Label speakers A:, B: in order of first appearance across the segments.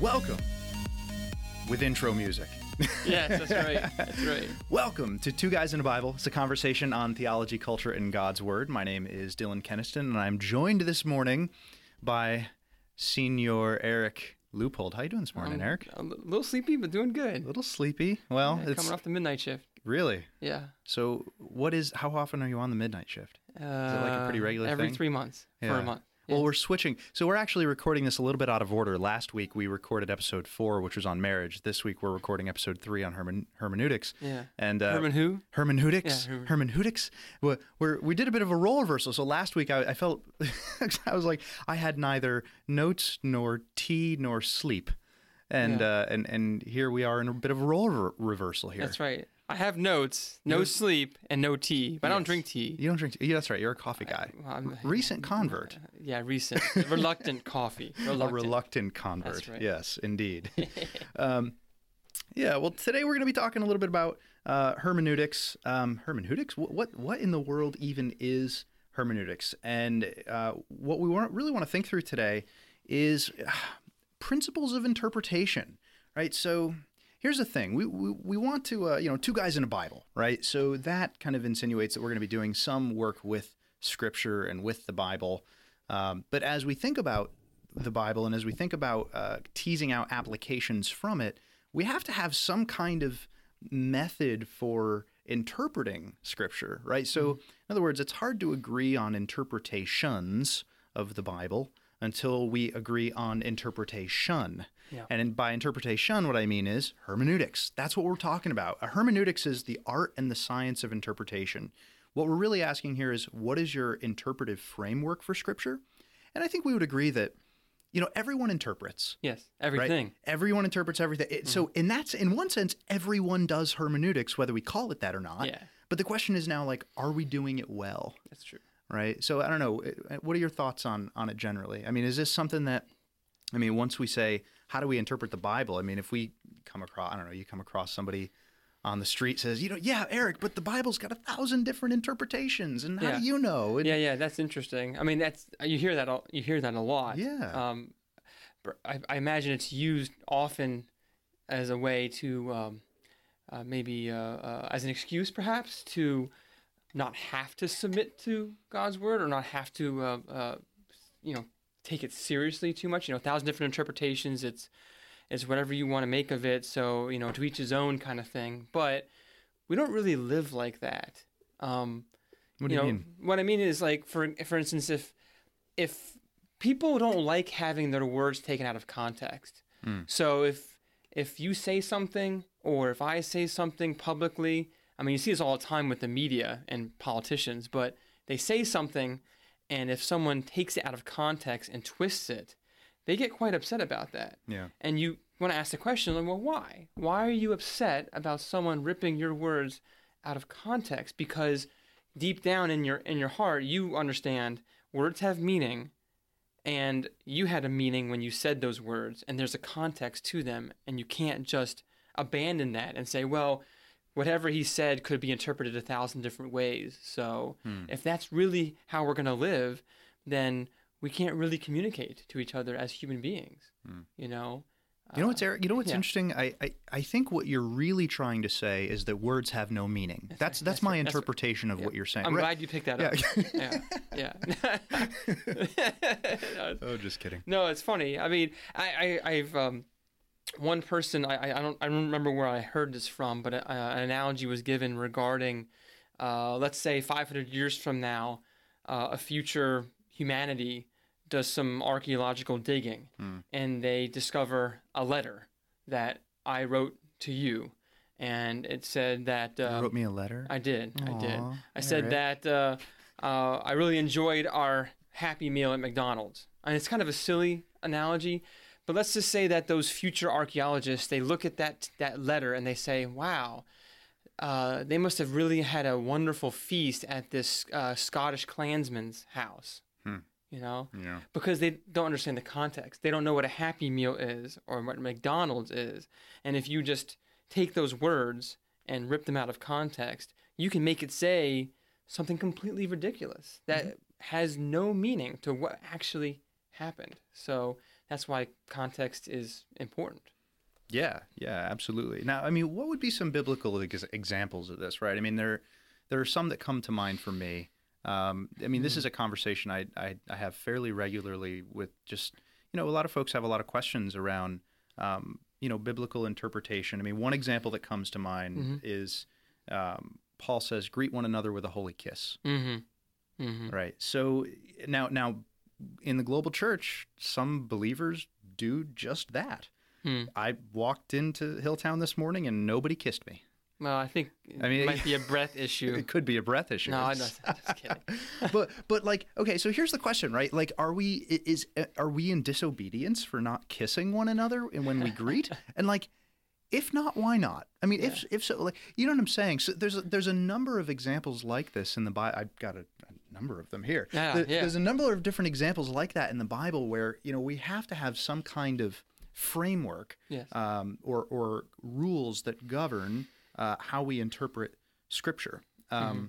A: Welcome with intro music.
B: yes, that's right. That's right.
A: Welcome to Two Guys in a Bible. It's a conversation on theology, culture, and God's Word. My name is Dylan Keniston, and I'm joined this morning by Senior Eric Loopold. How you doing this morning,
B: Um,
A: Eric?
B: A little sleepy, but doing good.
A: A little sleepy. Well,
B: Yeah,
A: it's
B: coming off the midnight shift.
A: really.
B: Yeah.
A: So, what is? How often are you on the midnight shift?
B: Uh,
A: like a pretty regular thing?
B: every
A: thing?
B: three months for a month.
A: Well, we're switching. So we're actually recording this a little bit out of order. Last week we recorded episode four, which was on marriage. This week we're recording episode three on hermen- hermeneutics.
B: Yeah.
A: And uh,
B: Herman who?
A: Hermeneutics.
B: Yeah, Herman-
A: hermeneutics. We're, we're, we did a bit of a role reversal. So last week I, I felt I was like I had neither notes nor tea nor sleep, and
B: Yeah.
A: uh, and and here we are in a bit of a role re- reversal here.
B: That's right. I have notes, no sleep, and no tea. But I don't
A: Yes.
B: drink tea.
A: You don't drink. tea. Yeah, that's right. You're a coffee guy.
B: I'm-
A: Recent convert.
B: Yeah, recent. Reluctant coffee. Reluctant.
A: A reluctant convert.
B: That's right.
A: Yes, indeed. um, yeah. Well, today we're going to be talking a little bit about uh, hermeneutics. Um, hermeneutics. What, what what in the world even is hermeneutics? And uh, what we want, really want to think through today is uh, principles of interpretation. Right. So. Here's the thing: we we, we want to, uh, you know, two guys in a Bible, right? So that kind of insinuates that we're going to be doing some work with Scripture and with the Bible. Um, but as we think about the Bible and as we think about uh, teasing out applications from it, we have to have some kind of method for interpreting Scripture, right? So, in other words, it's hard to agree on interpretations of the Bible until we agree on interpretation.
B: Yeah.
A: And in, by interpretation, what I mean is hermeneutics. That's what we're talking about. A hermeneutics is the art and the science of interpretation. What we're really asking here is what is your interpretive framework for Scripture? And I think we would agree that, you know, everyone interprets.
B: Yes,
A: Right?
B: everything.
A: Everyone interprets everything. It- So, mm-hmm. in that's in one sense, everyone does hermeneutics, whether we call it that or not.
B: Yeah.
A: But the question is now, like, are we doing it well?
B: That's true.
A: Right? So I don't know. uh, What are your thoughts on on it generally? I mean, is this something that I mean, once we say how do we interpret the Bible? I mean, if we come across, I don't know, you come across somebody on the street says, you know, yeah, Eric, but the Bible's got a thousand different interpretations, and how
B: Yeah.
A: do you know? And-
B: Yeah, yeah, that's interesting. I mean, that's you hear that a- you hear that a lot.
A: Yeah.
B: Um, I, I imagine it's used often as a way to um, uh, maybe uh, uh, as an excuse, perhaps, to not have to submit to God's word or not have to, uh, uh, you know, take it seriously too much. You know, a thousand different interpretations. It's it's whatever you want to make of it. So you know, to each his own kind of thing. But we don't really live like that. Um,
A: What do you,
B: know,
A: mean?
B: What I mean is like for for instance, if if people don't like having their words taken out of context, so if if you say something or if I say something publicly, I mean you see this all the time with the media and politicians, but they say something and if someone takes it out of context and twists it, they get quite upset about that.
A: Yeah.
B: And you want to ask the question, like, well, why? Why are you upset about someone ripping your words out of context? Because deep down in your in your heart, you understand words have meaning, and you had a meaning when you said those words, and there's a context to them, and you can't just abandon that and say, well, whatever he said could be interpreted a thousand different ways. So hmm. if that's really how we're going to live, then we can't really communicate to each other as human beings. Hmm. You know?
A: You know what's uh, Eric? You know what's
B: yeah.
A: interesting? I, I I think what you're really trying to say is that words have no meaning. That's that's,
B: That's
A: my
B: right, that's right.
A: interpretation of what you're saying.
B: I'm
A: Right.
B: glad you picked that up. yeah, yeah.
A: Oh, just kidding.
B: no, it's funny. I mean, I, I I've um, one person. I, I don't I don't remember where I heard this from, but uh, an analogy was given regarding, uh, let's say 500 years from now, uh, a future humanity does some archaeological digging, and they discover a letter that I wrote to you, and it said that
A: You
B: uh,
A: wrote me a letter.
B: I did. I did. I said that uh, uh, I really enjoyed our Happy Meal at McDonald's. And it's kind of a silly analogy, but let's just say that those future archaeologists they look at that that letter and they say, "Wow, uh, they must have really had a wonderful feast at this uh, Scottish clansman's house." You know,
A: Yeah.
B: because they don't understand the context. They don't know what a Happy Meal is or what McDonald's is. And if you just take those words and rip them out of context, you can make it say something completely ridiculous that has no meaning to what actually happened. So that's why context is important.
A: Yeah, yeah, absolutely. Now, I mean, what would be some biblical examples of this, right? I mean, there there are some that come to mind for me. Um, I mean, this is a conversation I, I I have fairly regularly with just you know a lot of folks have a lot of questions around um, you know biblical interpretation. I mean, one example that comes to mind is um, Paul says, "Greet one another with a holy kiss."
B: Mm-hmm. Mm-hmm.
A: Right. So now, now, in the global church, some believers do just that.
B: Hmm.
A: I walked into Hilltown this morning and nobody kissed me.
B: Well, I think
A: I mean,
B: it might be a breath issue.
A: It could be a breath issue.
B: No, I'm just, I'm just kidding.
A: but but like okay, so here's the question, right? Like, are we is are we in disobedience for not kissing one another and when we greet? and like, if not, why not? I mean, if if so, like you know what I'm saying. So there's a, there's a number of examples like this in the Bible. I've got a number of them here.
B: Yeah,
A: There-
B: yeah.
A: There's a number of different examples like that in the Bible where you know we have to have some kind of framework
B: Yes.
A: um, or or rules that govern uh, how we interpret Scripture. Um,
B: Mm-hmm.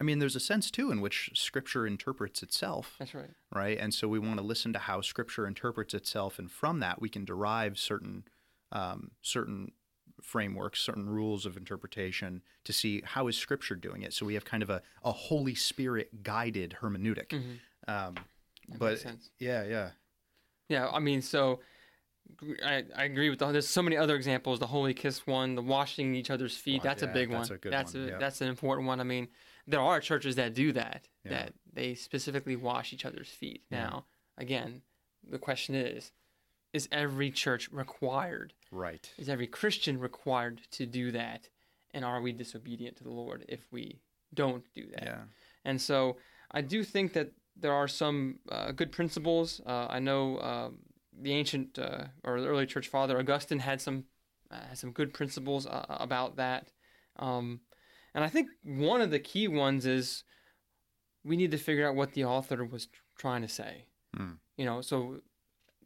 A: I mean, there's a sense too in which Scripture interprets itself,
B: That's right.
A: right? And so we want to listen to how Scripture interprets itself, and from that we can derive certain um, certain frameworks, certain rules of interpretation to see how is Scripture doing it. So we have kind of a, a Holy Spirit guided hermeneutic. Um,
B: Mm-hmm. That
A: but yeah, yeah,
B: Yeah, I mean, so I, I agree with the. There's so many other examples. The holy kiss one, the washing each other's feet.
A: Well,
B: that's a
A: yeah,
B: big
A: that's
B: one.
A: a good
B: that's
A: one,
B: a
A: yeah.
B: that's an important one. I mean, there are churches that do that.
A: Yeah.
B: That they specifically wash each other's feet. Now, again, the question is, is every church required?
A: right.
B: Is every Christian required to do that? And are we disobedient to the Lord if we don't do that?
A: Yeah.
B: And so I do think that there are some uh, good principles. Uh, I know um, the ancient uh, or the early church father Augustine had some uh, had some good principles uh, about that. Um, and I think one of the key ones is we need to figure out what the author was trying to say.
A: Hmm.
B: You know, so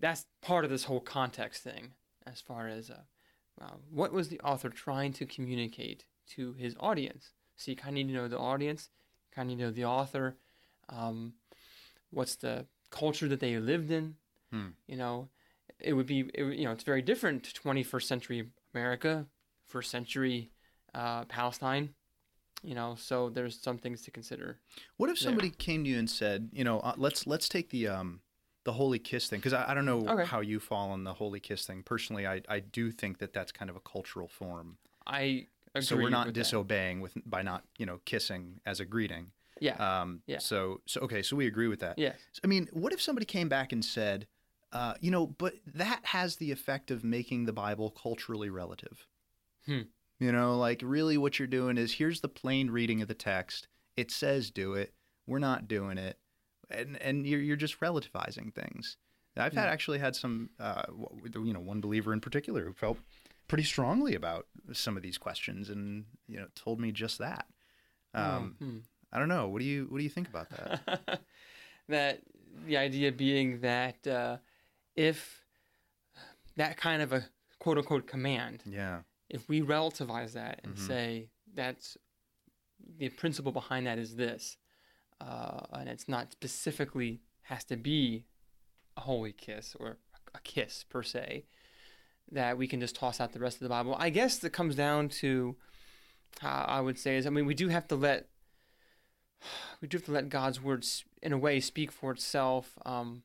B: that's part of this whole context thing as far as uh, uh, what was the author trying to communicate to his audience. So you kind of need to know the audience, kind of need to know the author, um, what's the culture that they lived in.
A: Hmm.
B: You know, it would be, it, you know, it's very different to 21st century America, first century uh, Palestine. You know, so there's some things to consider.
A: What if
B: there.
A: somebody came to you and said, you know, uh, let's let's take the um the holy kiss thing because I, I don't know
B: Okay.
A: how you fall on the holy kiss thing. Personally, I I do think that that's kind of a cultural form.
B: I agree.
A: so we're not
B: with that.
A: disobeying with by not you know kissing as a greeting.
B: Yeah.
A: Um,
B: Yeah.
A: So so okay, so we agree with that.
B: yes.
A: I mean, what if somebody came back and said, uh, you know, but that has the effect of making the Bible culturally relative.
B: Hmm.
A: You know, like really what you're doing is here's the plain reading of the text. It says do it. We're not doing it. And and you're you're just relativizing things. I've had actually had some uh, you know, one believer in particular who felt pretty strongly about some of these questions and you know, told me just that. Um,
B: Hmm.
A: I don't know. What do you what do you think about that?
B: that the idea being that uh, if that kind of a quote unquote command,
A: yeah.
B: if we relativize that and
A: Mhm.
B: say that's the principle behind that is this, uh, and it's not specifically has to be a holy kiss or a kiss per se, that we can just toss out the rest of the Bible. I guess that comes down to how I would say is I mean we do have to let we do have to let God's words in a way speak for itself. Um,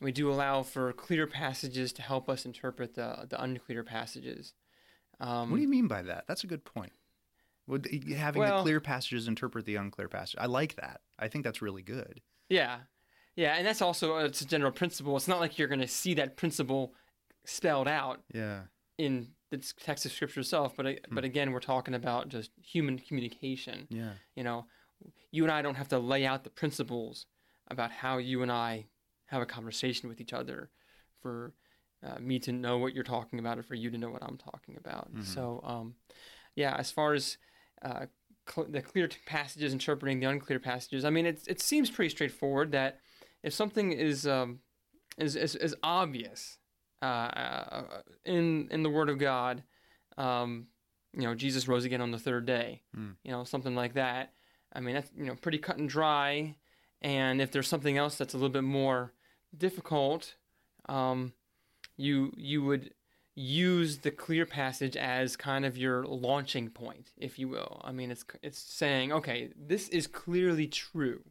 B: we do allow for clear passages to help us interpret the the unclear passages. Um,
A: What do you mean by that? That's a good point. Having the clear passages interpret the unclear passage? I like that. I think that's really good.
B: Yeah, yeah, and that's also uh, it's a general principle. It's not like you're going to see that principle spelled out
A: Yeah.
B: in the text of scripture itself. But uh, but again, we're talking about just human communication.
A: Yeah.
B: You know, you and I don't have to lay out the principles about how you and I have a conversation with each other for uh, me to know what you're talking about or for you to know what I'm talking about. So, um, yeah, as far as uh, cl- the clear passages interpreting the unclear passages, I mean, it, it seems pretty straightforward that if something is um, is, is, is obvious uh, uh, in in the Word of God, um, you know, Jesus rose again on the third day,
A: Hmm.
B: you know, something like that. I mean, that's you know pretty cut and dry. And if there's something else that's a little bit more difficult, um, you you would use the clear passage as kind of your launching point, if you will. I mean, it's it's saying, okay, this is clearly true,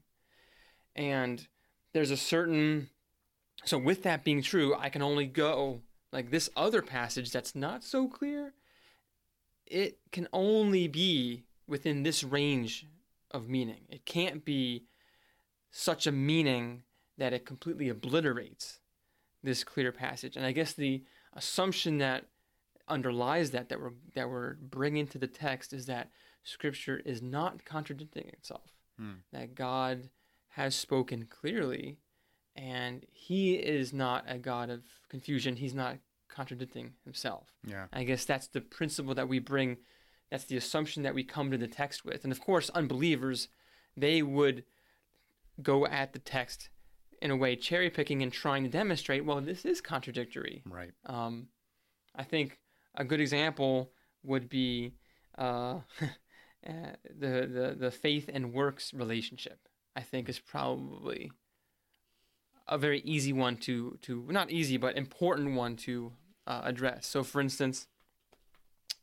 B: and there's a certain so with that being true, I can only go like this other passage that's not so clear. It can only be within this range of meaning. It can't be such a meaning that it completely obliterates this clear passage. And I guess the assumption that underlies that that we're that we're bringing to the text is that scripture is not contradicting itself.
A: Hmm.
B: That God has spoken clearly and he is not a god of confusion. He's not contradicting himself.
A: Yeah.
B: I guess that's the principle that we bring. That's the assumption that we come to the text with. And of course, unbelievers, they would go at the text in a way cherry picking and trying to demonstrate, well, this is contradictory.
A: Right.
B: Um, I think a good example would be uh, uh, the, the the faith and works relationship. I think is probably a very easy one to to not easy but important one to uh, address. So, for instance,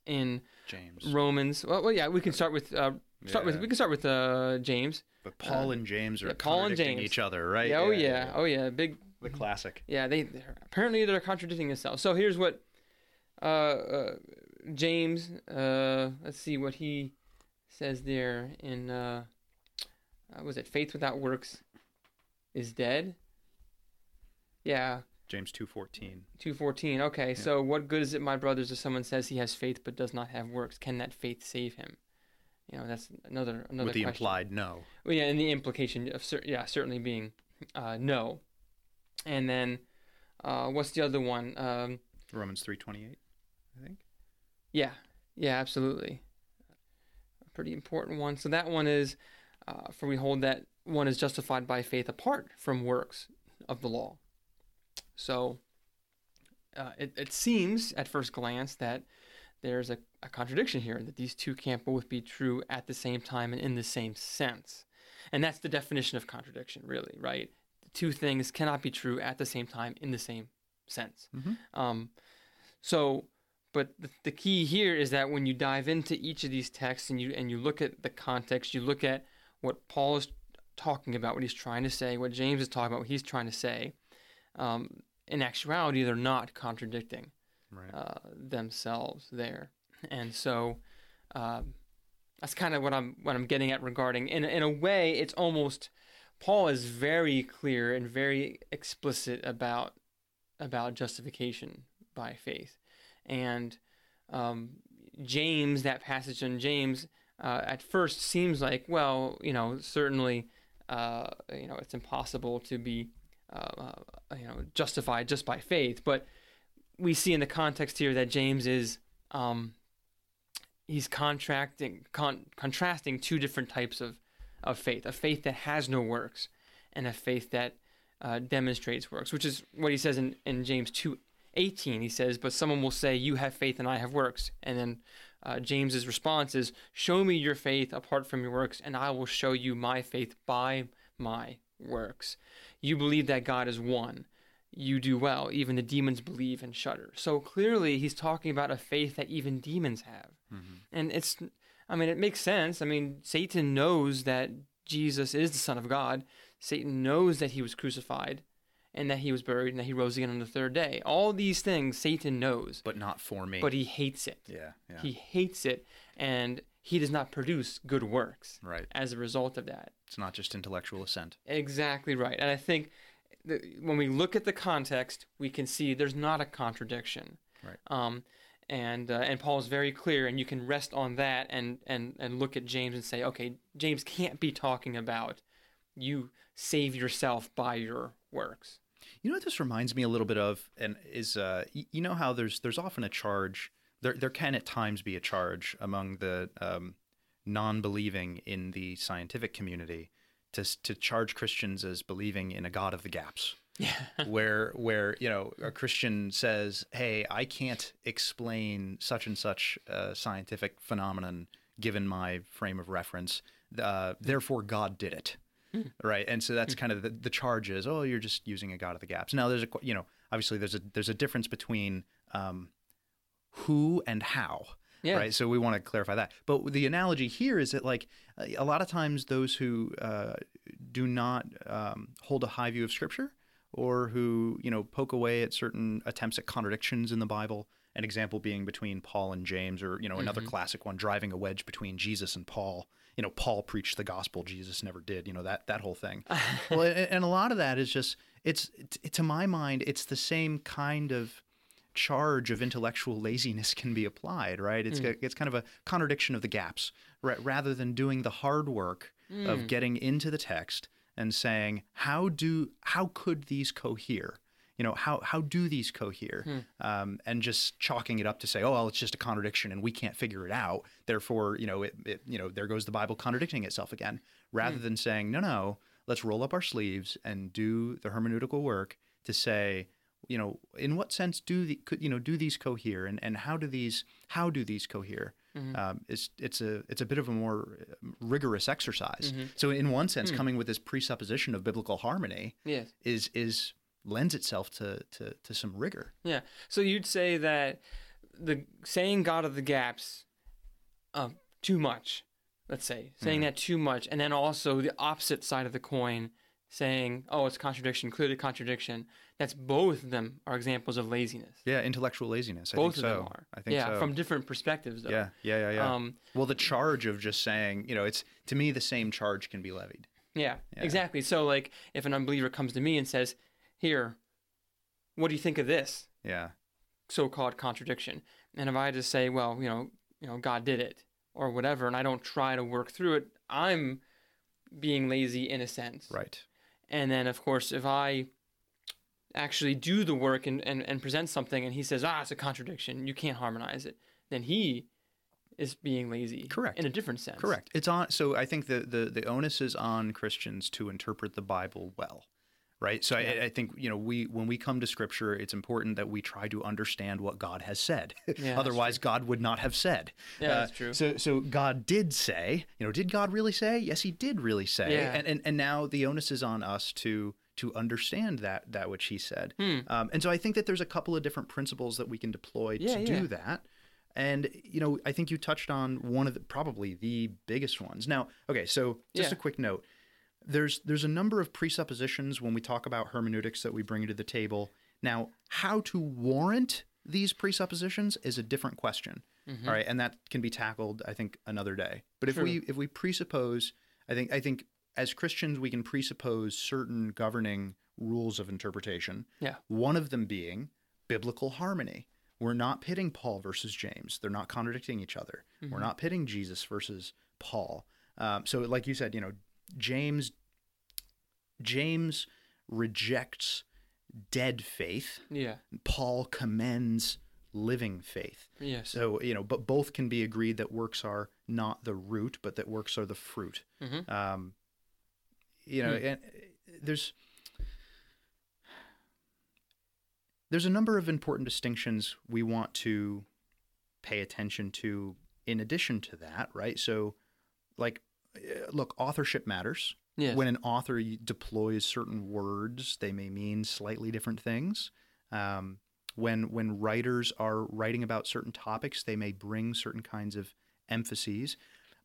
B: in
A: James.
B: Romans, well, well yeah, we can start with uh, start with we can start with uh, James.
A: But Paul and James are
B: yeah, Paul and
A: contradicting
B: James.
A: each other, right?
B: Yeah, oh yeah, oh yeah, big
A: The classic.
B: yeah. They they're, apparently they're contradicting themselves. So here's what uh, uh, James. Uh, let's see what he says there in uh, uh, was it faith without works is dead. Yeah,
A: James 2:14.
B: 214. Okay, so what good is it, my brothers, if someone says he has faith but does not have works? Can that faith save him? You know, that's another another
A: With the
B: question.
A: implied no.
B: Well, yeah, and the implication of cer- yeah, certainly being uh, no. And then uh, what's the other one? Um,
A: Romans 3:28, I think.
B: yeah, yeah, absolutely. A pretty important one. So that one is, uh, for we hold that one is justified by faith apart from works of the law. So uh, it, it seems at first glance that there's a, a contradiction here, that these two can't both be true at the same time and in the same sense. And that's the definition of contradiction, really, right? The two things cannot be true at the same time in the same sense.
A: Mhm.
B: Um, so, but the, the key here is that when you dive into each of these texts and you and you look at the context, you look at what Paul is talking about, what he's trying to say, what James is talking about, what he's trying to say. Um, in actuality, they're not contradicting
A: Right.
B: uh, themselves there, and so um, that's kind of what I'm what I'm getting at regarding. In in a way, it's almost Paul is very clear and very explicit about about justification by faith, and um, James, that passage in James, uh, at first seems like well, you know, certainly, uh, you know, it's impossible to be, uh, uh, you know, justified just by faith, but we see in the context here that James is um, he's contracting con- contrasting two different types of of faith: a faith that has no works, and a faith that uh, demonstrates works. Which is what he says in, in James two eighteen. He says, "But someone will say, You have faith, and I have works." And then uh, James's response is, "Show me your faith apart from your works, and I will show you my faith by my works. You believe that God is one." You do well. Even the demons believe and shudder. So clearly, he's talking about a faith that even demons have. Mm-hmm. And it's, I mean, it makes sense. I mean, Satan knows that Jesus is the Son of God. Satan knows that he was crucified and that he was buried and that he rose again on the third day. All these things Satan knows,
A: But not for me.
B: but he hates it.
A: yeah, yeah.
B: He hates it, and he does not produce good works
A: right.
B: as a result of that.
A: It's not just intellectual assent.
B: Exactly right. And I think when we look at the context, we can see there's not a contradiction.
A: Right.
B: Um, and uh, and Paul is very clear, and you can rest on that and, and, and look at James and say, okay, James can't be talking about you save yourself by your works.
A: You know what this reminds me a little bit of, and is uh, you know how there's there's often a charge. There there can at times be a charge among the um, non-believing in the scientific community to to charge Christians as believing in a God of the gaps.
B: Yeah.
A: where where you know a Christian says, "Hey, I can't explain such and such uh, scientific phenomenon given my frame of reference. Uh, therefore, God did it." Right, and so that's kind of the, the charge is, oh, you're just using a God of the gaps. Now, there's a, you know, obviously there's a there's a difference between um, who and how.
B: Yeah.
A: Right. So we want to clarify that. But the analogy here is that, like, a lot of times those who uh, do not um, hold a high view of Scripture or who, you know, poke away at certain attempts at contradictions in the Bible, an example being between Paul and James, or, you know, another classic one, driving a wedge between Jesus and Paul. You know, Paul preached the gospel, Jesus never did, you know, that, that whole thing. well, and, and a lot of that is just, it's, to my mind, it's the same kind of charge of intellectual laziness can be applied, right? It's hmm. it's kind of a contradiction of the gaps, ra- rather than doing the hard work of hmm. getting into the text and saying how do how could these cohere? You know how how do these cohere? Hmm. Um, and just chalking it up to say, oh well, it's just a contradiction and we can't figure it out. Therefore, you know it, it you know there goes the Bible contradicting itself again. Rather than saying no no, let's roll up our sleeves and do the hermeneutical work to say you know, in what sense do the could you know do these cohere, and, and how do these how do these cohere? Um, it's it's a it's a bit of a more uh, rigorous exercise. So in one sense, coming with this presupposition of biblical harmony
B: Yes.
A: is is lends itself to to, to some rigor.
B: Yeah. So you'd say that the saying God of the gaps, um, too much. Let's say saying that too much, and then also the opposite side of the coin, saying, "Oh, it's contradiction, clearly contradiction." That's both of them are examples of laziness.
A: Yeah, intellectual laziness. I
B: both
A: think
B: of
A: so.
B: them are.
A: I think
B: yeah,
A: so.
B: from different perspectives, though.
A: yeah, yeah, yeah, yeah.
B: Um,
A: well, the charge of just saying, you know, it's to me the same charge can be levied.
B: Yeah, exactly. So, like, if an unbeliever comes to me and says, "Here, what do you think of this
A: Yeah,
B: so-called contradiction?" and if I just say, "Well, you know, you know, God did it," or whatever, and I don't try to work through it, I'm being lazy in a sense.
A: right.
B: And then, of course, if I actually do the work and, and, and present something, and he says, "Ah, it's a contradiction. You can't harmonize it," then he is being lazy.
A: Correct.
B: In a different sense.
A: Correct. It's on. So I think the the the onus is on Christians to interpret the Bible well, right? So I, I think you know we when we come to Scripture, it's important that we try to understand what God has said.
B: that's
A: Otherwise, God would not have said. Uh,
B: Yeah, that's true.
A: So so God did say. You know, did God really say? Yes, He did really say.
B: Yeah.
A: And and and now the onus is on us to to understand that that which He said.
B: Hmm.
A: Um, and so I think that there's a couple of different principles that we can deploy
B: Yeah,
A: to
B: yeah.
A: do that. And you know, I think you touched on one of the probably the biggest ones. Now, okay, so just
B: Yeah.
A: a quick note. There's there's a number of presuppositions when we talk about hermeneutics that we bring to the table. Now, how to warrant these presuppositions is a different question.
B: Mm-hmm.
A: all right, and that can be tackled, I think, another day. But if
B: True.
A: we if we presuppose, I think I think as Christians we can presuppose certain governing rules of interpretation.
B: Yeah.
A: One of them being biblical harmony. We're not pitting Paul versus James. They're not contradicting each other. We're not pitting Jesus versus Paul. Um, so, like you said, you know, James James rejects dead faith.
B: Yeah.
A: Paul commends living faith.
B: Yes.
A: So, you know, but both can be agreed that works are not the root, but that works are the fruit.
B: Mhm.
A: Um, you know, and uh, there's there's a number of important distinctions we want to pay attention to in addition to that, right? So, like, look, authorship matters.
B: Yes.
A: When an author deploys certain words, they may mean slightly different things. Um, when when writers are writing about certain topics, they may bring certain kinds of emphases.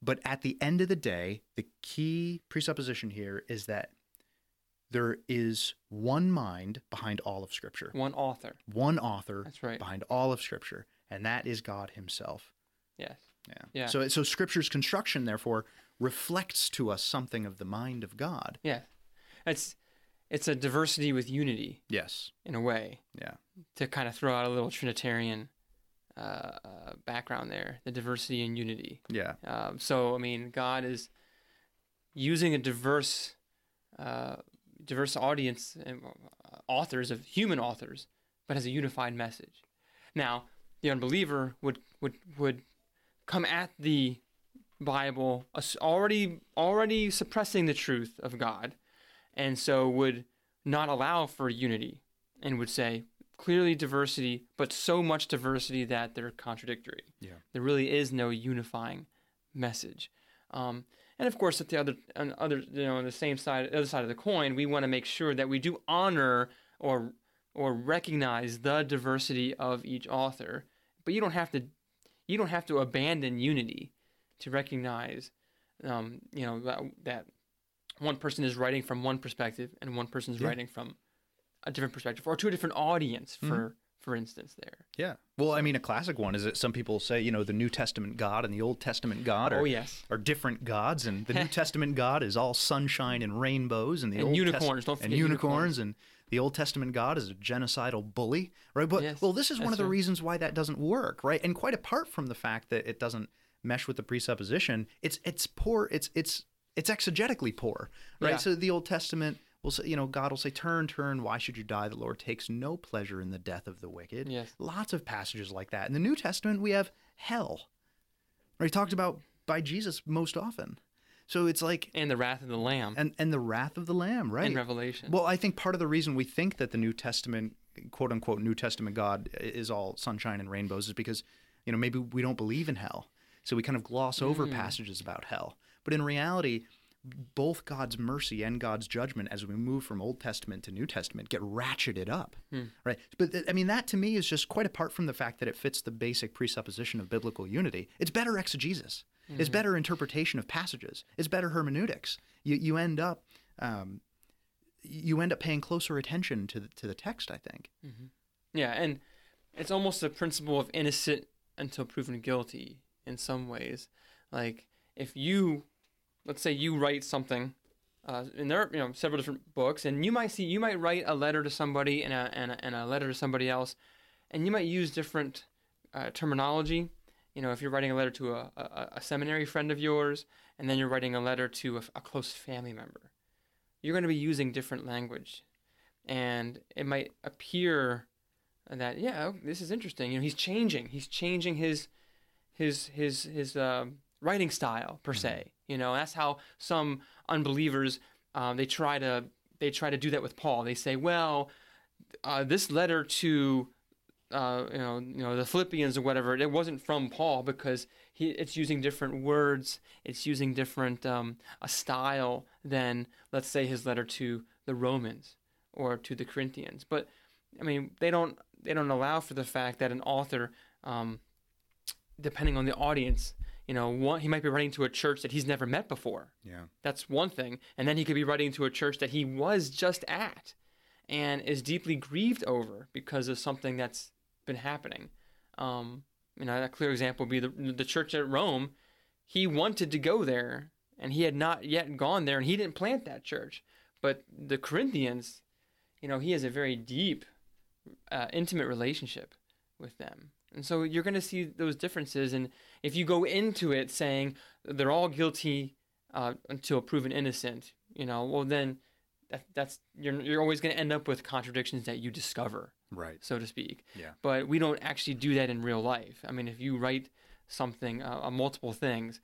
A: But at the end of the day, the key presupposition here is that there is one mind behind all of Scripture,
B: One author.
A: one author
B: That's right.
A: behind all of Scripture, and that is God Himself.
B: Yes.
A: Yeah.
B: Yeah.
A: So so Scripture's construction, therefore, reflects to us something of the mind of God.
B: Yeah. It's it's a diversity with unity
A: Yes.
B: in a way
A: Yeah.
B: to kind of throw out a little Trinitarian uh, uh, background there. The diversity and unity.
A: Yeah.
B: Um, so I mean, God is using a diverse, uh, diverse audience and uh, authors of human authors, but as a unified message. Now, the unbeliever would would would come at the Bible already already suppressing the truth of God, and so would not allow for unity, and would say clearly diversity, but so much diversity that they're contradictory.
A: Yeah.
B: There really is no unifying message. Um, and of course, at the other, on other, you know, on the same side, the other side of the coin, we want to make sure that we do honor or or recognize the diversity of each author, but you don't have to you don't have to abandon unity to recognize um, you know that, that one person is writing from one perspective and one person is
A: Yeah.
B: writing from a different perspective or to a different audience
A: Mm-hmm.
B: for for instance there.
A: Yeah. Well, I mean, a classic one is that some people say, you know, the New Testament God and the Old Testament God are,
B: Oh yes.
A: are different gods, and the New Testament God is all sunshine and rainbows, and the
B: And
A: Old
B: unicorns, don't
A: and
B: forget
A: unicorns, and the Old Testament God is a genocidal bully, right? But
B: Yes,
A: well, this is one of the
B: right.
A: reasons why that doesn't work, right? And quite apart from the fact that it doesn't mesh with the presupposition, it's it's poor, it's it's it's exegetically poor, right?
B: Yeah.
A: So the Old Testament will say, you know, God will say, "Turn, turn, why should you die? The Lord takes no pleasure in the death of the wicked."
B: Yes.
A: Lots of passages like that. In the New Testament, we have hell, right? Talked about by Jesus most often. So it's like,
B: And the wrath of the Lamb
A: and and the wrath of the Lamb, right?
B: in Revelation.
A: Well, I think part of the reason we think that the New Testament, quote unquote, New Testament God is all sunshine and rainbows is because, you know, maybe we don't believe in hell. So we kind of gloss over mm. passages about hell. But in reality, both God's mercy and God's judgment as we move from Old Testament to New Testament get ratcheted up. Hmm. Right. But th- I mean, that to me is just quite apart from the fact that it fits the basic presupposition of biblical unity. It's better exegesis. It's mm. better interpretation of passages. It's better hermeneutics. You, you end up um, you end up paying closer attention to the, to the text. I think. Mm-hmm.
B: Yeah, and it's almost a principle of innocent until proven guilty in some ways. Like if you, let's say you write something, uh, and there are you know several different books, and you might see you might write a letter to somebody and a and a, and a letter to somebody else, and you might use different uh, terminology. You know, if you're writing a letter to a, a, a seminary friend of yours, and then you're writing a letter to a, a close family member, you're going to be using different language, and it might appear that yeah, oh, this is interesting. You know, he's changing. He's changing his his his his um, writing style per se. You know, that's how some unbelievers um, they try to they try to do that with Paul. They say, well, uh, this letter to uh, you know you know the Philippians or whatever, it wasn't from Paul because he it's using different words. It's using different um, a style than let's say his letter to the Romans or to the Corinthians. But I mean, they don't they don't allow for the fact that an author, um, depending on the audience, you know, one, he might be writing to a church that he's never met before.
A: Yeah.
B: That's one thing, and then he could be writing to a church that he was just at, and is deeply grieved over because of something that's been happening. Um, you know, a clear example would be the the church at Rome. He wanted to go there, and he had not yet gone there, and he didn't plant that church. But the Corinthians, you know, he has a very deep, uh, intimate relationship with them. And so you're going to see those differences. And if you go into it saying they're all guilty uh, until proven innocent, you know, well, then that, that's you're, you're always going to end up with contradictions that you discover,
A: Right.
B: so to speak.
A: Yeah.
B: But we don't actually do that in real life. I mean, if you write something, uh, uh, multiple things,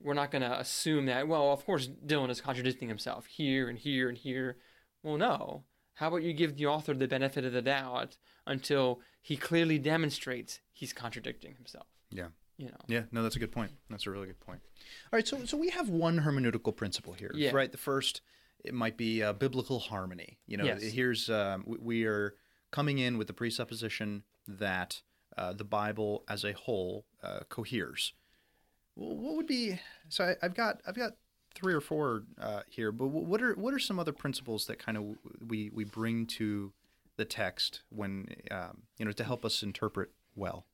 B: we're not going to assume that, well, of course, Dylan is contradicting himself here and here and here. Well, no. How about you give the author the benefit of the doubt until he clearly demonstrates he's contradicting himself?
A: Yeah.
B: You know.
A: Yeah. No, that's a good point. That's a really good point. All right. So so we have one hermeneutical principle here.
B: Yeah.
A: Right. The first it might be uh, biblical harmony. You know,
B: Yes.
A: here's um, we, we are coming in with the presupposition that uh, the Bible as a whole uh, coheres. Well, what would be so? I, I've got I've got three or four uh, here, but what are what are some other principles that kind of we we bring to the text when um, you know to help us interpret well?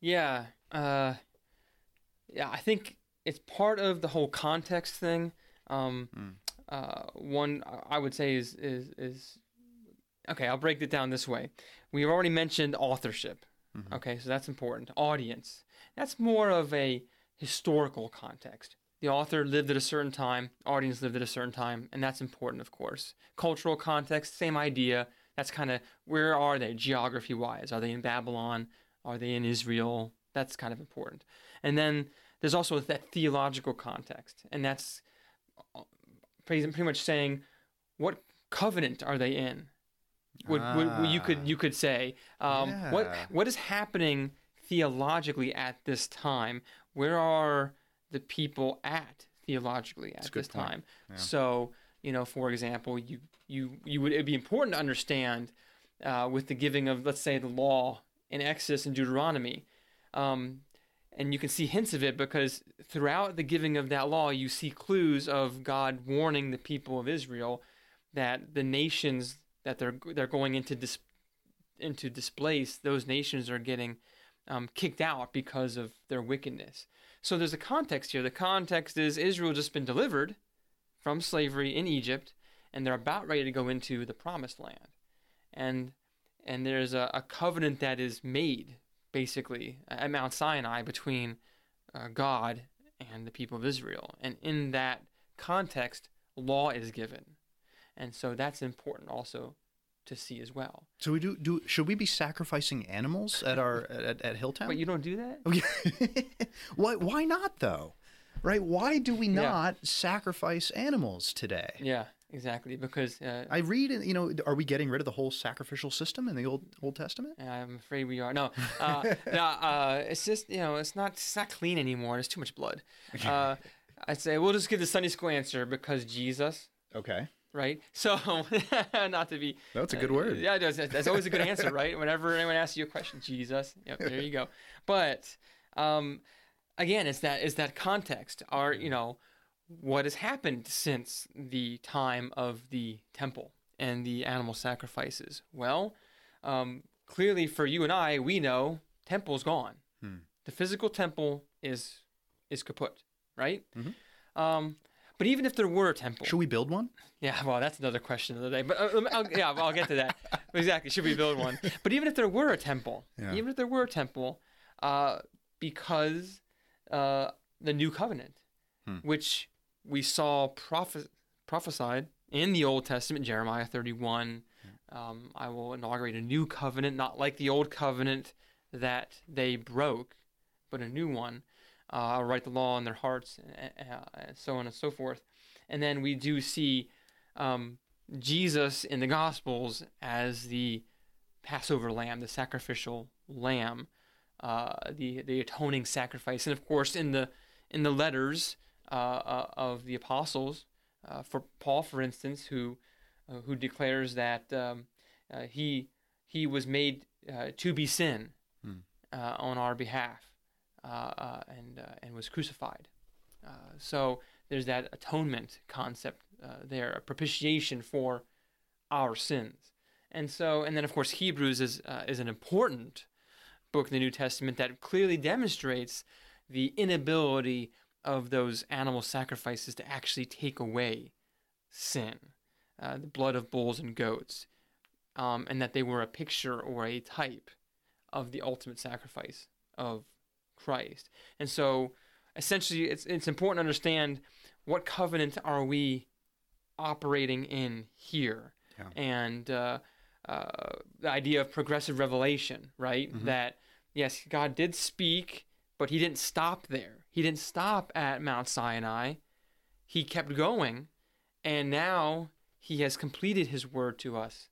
B: Yeah. Uh, yeah, I think it's part of the whole context thing. Um, uh, one I would say is, is is okay. I'll break it down this way. We've already mentioned authorship. Okay, so that's important. Audience. That's more of a historical context. The author lived at a certain time, audience lived at a certain time, and that's important, of course. Cultural context, same idea. That's kind of where are they geography wise? Are they in Babylon? Are they in Israel? That's kind of important. And then there's also that theological context, and that's uh, pretty much saying what covenant are they in? Would, would, would- you could you could say um, what what is happening theologically at this time? Where are the people at theologically at this
A: point.
B: time?
A: Yeah.
B: So you know, for example, you you you would it'd be important to understand uh, with the giving of, let's say, the law in Exodus and Deuteronomy. Um, and you can see hints of it because throughout the giving of that law, you see clues of God warning the people of Israel that the nations that they're they're going into dis, into displace, those nations are getting um, kicked out because of their wickedness. So there's a context here. The context is Israel just been delivered from slavery in Egypt, and they're about ready to go into the promised land. And and there's a, a covenant that is made basically at Mount Sinai between uh, God and the people of Israel. And in that context, law is given. And so that's important also to see as well.
A: So we do do should we be sacrificing animals at our at, at Hilltown?
B: But you don't do that?
A: Why why not though? Right? Why do we
B: Yeah.
A: not sacrifice animals today?
B: Yeah, exactly. Because uh,
A: I read, you know, are we getting rid of the whole sacrificial system in the Old Old Testament?
B: I'm afraid we are. No, uh, no. Uh, it's just you know, it's not it's not clean anymore. There's too much blood. Uh, I'd say we'll just give the Sunday school answer because Jesus,
A: Okay,
B: right? So, not to be.
A: that's a good word.
B: Yeah, that's, that's always a good answer, right? Whenever anyone asks you a question, Jesus. Yep, there you go. But um, again, it's that it's that context. Are you know what has happened since the time of the temple and the animal sacrifices? Well, um, clearly for you and I, we know temple's gone.
A: Hmm.
B: The physical temple is is kaput, right?
A: Mhm.
B: Um, but even if there were a temple,
A: Should we build one?
B: yeah, well, that's another question of the day. But uh, I'll, yeah, I'll get to that. exactly. Should we build one? But even if there were a temple,
A: Yeah.
B: even if there were a temple, uh, because uh, the new covenant,
A: Hmm.
B: which we saw prophes- prophesied in the Old Testament, Jeremiah 31, um, I will inaugurate a new covenant, not like the old covenant that they broke, but a new one. Uh, write the law in their hearts, and, so on and so forth. And then we do see um, Jesus in the Gospels as the Passover lamb, the sacrificial lamb, uh, the the atoning sacrifice, and of course in the in the letters uh, uh, of the apostles, uh, for Paul, for instance, who uh, who declares that um, uh, he he was made uh, to be sin
A: Hmm.
B: uh, on our behalf, and uh, and was crucified. Uh, so there's that atonement concept uh, there, a propitiation for our sins. And so, and then of course, Hebrews is uh, is an important book in the New Testament that clearly demonstrates the inability of those animal sacrifices to actually take away sin, uh, the blood of bulls and goats, um, and that they were a picture or a type of the ultimate sacrifice of Christ. And so, essentially, it's it's important to understand what covenant are we operating in here,
A: Yeah.
B: and uh, uh, the idea of progressive revelation, right?
A: Mhm.
B: That yes, God did speak, but He didn't stop there. He didn't stop at Mount Sinai. He kept going, and now He has completed His word to us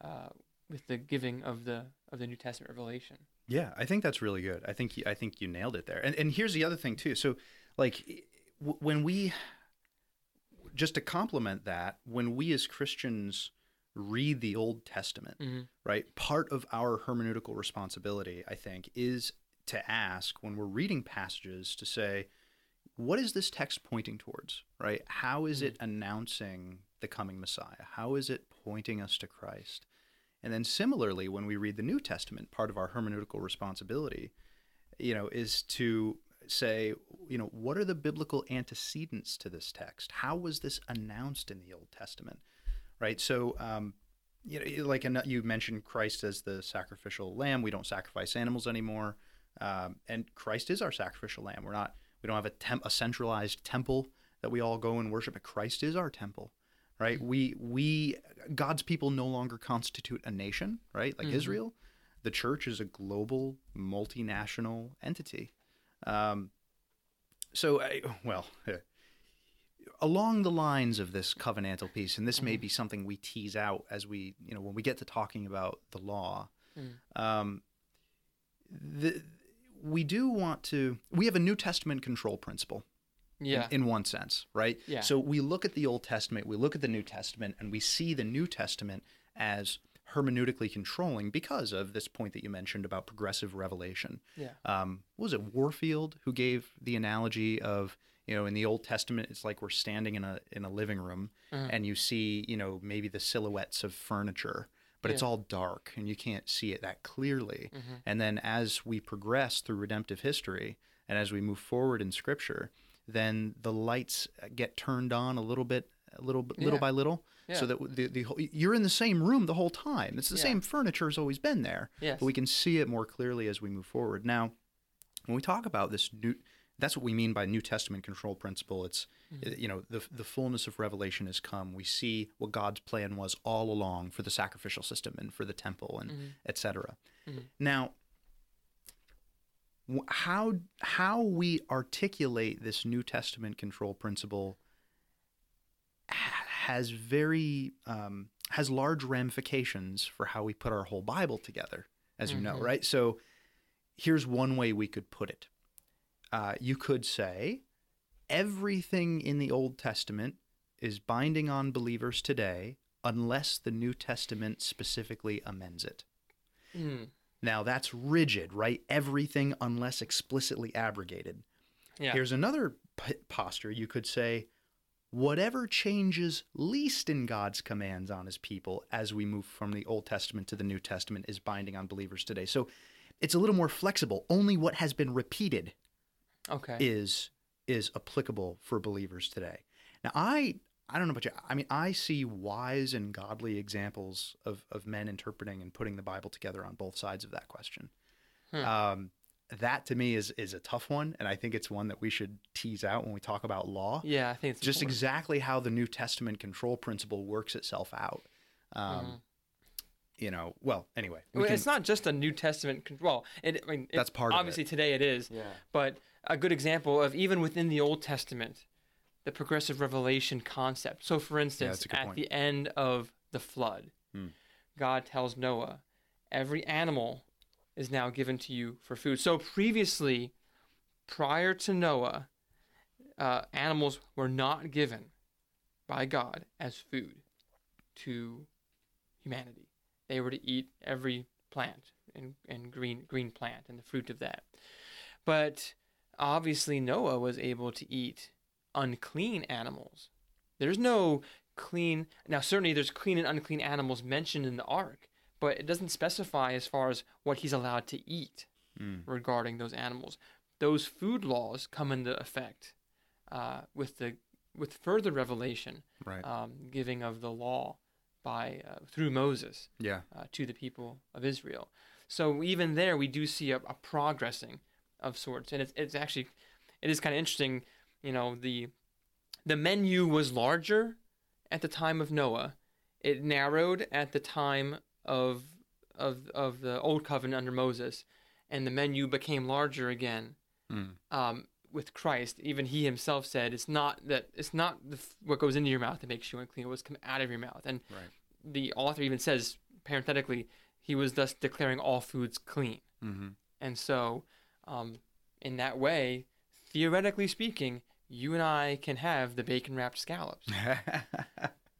B: uh, with the giving of the of the New Testament revelation.
A: Yeah, I think that's really good. I think you, I think you nailed it there. And and here's the other thing too. So like w- when we just to complement that, when we as Christians read the Old Testament,
B: Mhm.
A: right? Part of our hermeneutical responsibility, I think, is to ask when we're reading passages to say, what is this text pointing towards, right? How is it announcing the coming Messiah? How is it pointing us to Christ? And then similarly, when we read the New Testament, part of our hermeneutical responsibility, you know, is to say, you know, what are the biblical antecedents to this text? How was this announced in the Old Testament? Right. So, um, you know, like you mentioned Christ as the sacrificial lamb. We don't sacrifice animals anymore, um, and Christ is our sacrificial lamb. We're not. We don't have a temp- a centralized temple that we all go and worship. But Christ is our temple, right? We we God's people no longer constitute a nation, right? Like
B: Mhm.
A: Israel, the church is a global, multinational entity. Um, so, I, well, along the lines of this covenantal piece, and this may
B: Mhm.
A: be something we tease out as we, you know, when we get to talking about the law.
B: Mm.
A: Um, the, we do want to. We have a New Testament control principle in-
B: Yeah.
A: in, one sense, right?
B: Yeah.
A: So we look at the Old Testament, we look at the New Testament, and we see the New Testament as hermeneutically controlling because of this point that you mentioned about progressive revelation.
B: Yeah.
A: Um, what was it Warfield who gave the analogy of you know in the Old Testament it's like we're standing in a in a living room
B: Mhm.
A: and you see you know maybe the silhouettes of furniture, but it's all dark and you can't see it that clearly.
B: Mhm.
A: And then as we progress through redemptive history and as we move forward in Scripture, then the lights get turned on a little bit, a little bit, little by little,
B: Yeah.
A: so that the, the whole, you're in the same room the whole time. It's the
B: Yeah.
A: same furniture has always been there,
B: Yes.
A: but we can see it more clearly as we move forward. Now, when we talk about this new, that's what we mean by New Testament control principle. It's
B: Mm-hmm.
A: you know the the fullness of revelation has come. We see what God's plan was all along for the sacrificial system and for the temple and
B: Mhm.
A: etc.
B: Mhm.
A: Now, how how we articulate this New Testament control principle has very um, has large ramifications for how we put our whole Bible together, as you know,
B: Mhm.
A: right? So, here's one way we could put it. Uh, you could say everything in the Old Testament is binding on believers today, unless the New Testament specifically amends it.
B: Mm.
A: Now that's rigid, right? Everything unless explicitly abrogated.
B: Yeah.
A: Here's another p- posture. You could say, whatever changes least in God's commands on his people as we move from the Old Testament to the New Testament is binding on believers today. So it's a little more flexible. Only what has been repeated
B: okay.
A: is is applicable for believers today. Now I I don't know about you. I mean, I see wise and godly examples of, of men interpreting and putting the Bible together on both sides of that question.
B: Hmm.
A: Um, that to me is is a tough one, and I think it's one that we should tease out when we talk about law.
B: yeah, I think it's
A: Just
B: important.
A: exactly how the New Testament control principle works itself out. Um,
B: Mhm.
A: You know, well, anyway, we
B: Well,
A: can-
B: it's not just a New Testament. control. Well, it, I mean, it-
A: That's part of it.
B: obviously today it is,
A: yeah,
B: but a good example of even within the Old Testament, the progressive revelation concept. So, for instance,
A: good
B: at
A: point.
B: the end of the flood,
A: Hmm.
B: God tells Noah, "Every animal is now given to you for food." So previously, prior to Noah, uh, animals were not given by God as food to humanity. They were to eat every plant and, and green green plant and the fruit of that. But obviously Noah was able to eat unclean animals. There's no clean now certainly there's clean and unclean animals mentioned in the ark, but it doesn't specify as far as what he's allowed to eat
A: Mm.
B: regarding those animals. Those food laws come into effect uh, with the with further revelation,
A: right,
B: um, giving of the law by uh, through Moses
A: yeah,
B: uh, to the people of Israel. So even there, we do see a, a progressing of sorts, and it's it's actually it is kind of interesting. You know the the menu was larger at the time of Noah. It narrowed at the time of of of the old covenant under Moses, and the menu became larger again
A: Mm.
B: um, with Christ. Even he himself said, "It's not that it's not the, what goes into your mouth that makes you unclean; it what's come out of your mouth." And
A: right,
B: the author even says parenthetically, he was thus declaring all foods clean.
A: hmm
B: And so, um, in that way, theoretically speaking, you and I can have the bacon wrapped scallops.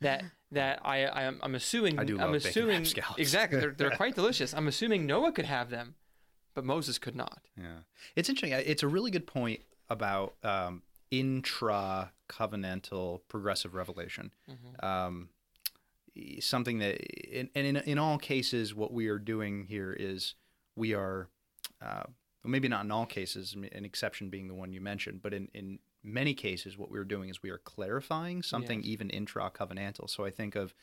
B: That that I, I am I'm assuming
A: I do
B: I'm
A: love bacon-wrapped scallops.
B: exactly they're, they're quite delicious. I'm assuming Noah could have them, but Moses could not.
A: Yeah, it's interesting. Uh, It's a really good point about um, intra covenantal progressive revelation. Um, e- something that, in, and in in all cases, what we are doing here is we are, uh, maybe not in all cases, an exception being the one you mentioned, but in in many cases, what we're doing is we are clarifying something even intra covenantal. So I think of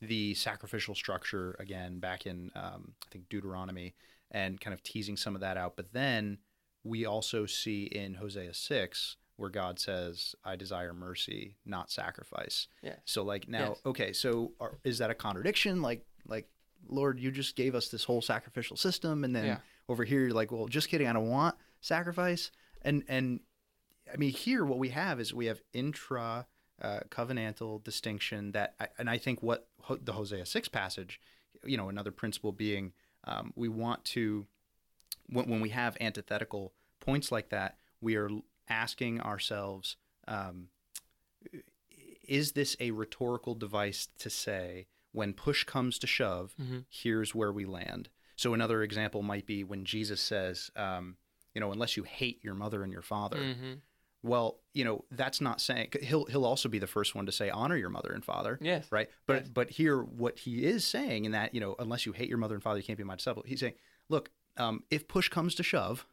A: the sacrificial structure again back in um, I think Deuteronomy and kind of teasing some of that out. But then we also see in Hosea 6 where God says, I desire mercy, not sacrifice.
B: Yeah.
A: So like now,
B: Yes.
A: okay, so are, is that a contradiction? Like, like, Lord, you just gave us this whole sacrificial system. And then
B: Yeah.
A: over here, you're like, well, just kidding. I don't want sacrifice. And, and I mean, here, what we have is we have intra uh, covenantal distinction that, and I think what Ho- the Hosea 6 passage, you know, another principle being um, we want to, when, when we have antithetical points like that, we are asking ourselves, um, is this a rhetorical device to say when push comes to shove,
B: Mhm.
A: here's where we land. So another example might be when Jesus says, um, you know, unless you hate your mother and your father.
B: hmm
A: Well, you know, that's not saying he'll he'll also be the first one to say honor your mother and father,
B: Yes.
A: right? But
B: Yes.
A: but here, what he is saying in that, you know, unless you hate your mother and father, you can't be my disciple. He's saying, look, um, if push comes to shove,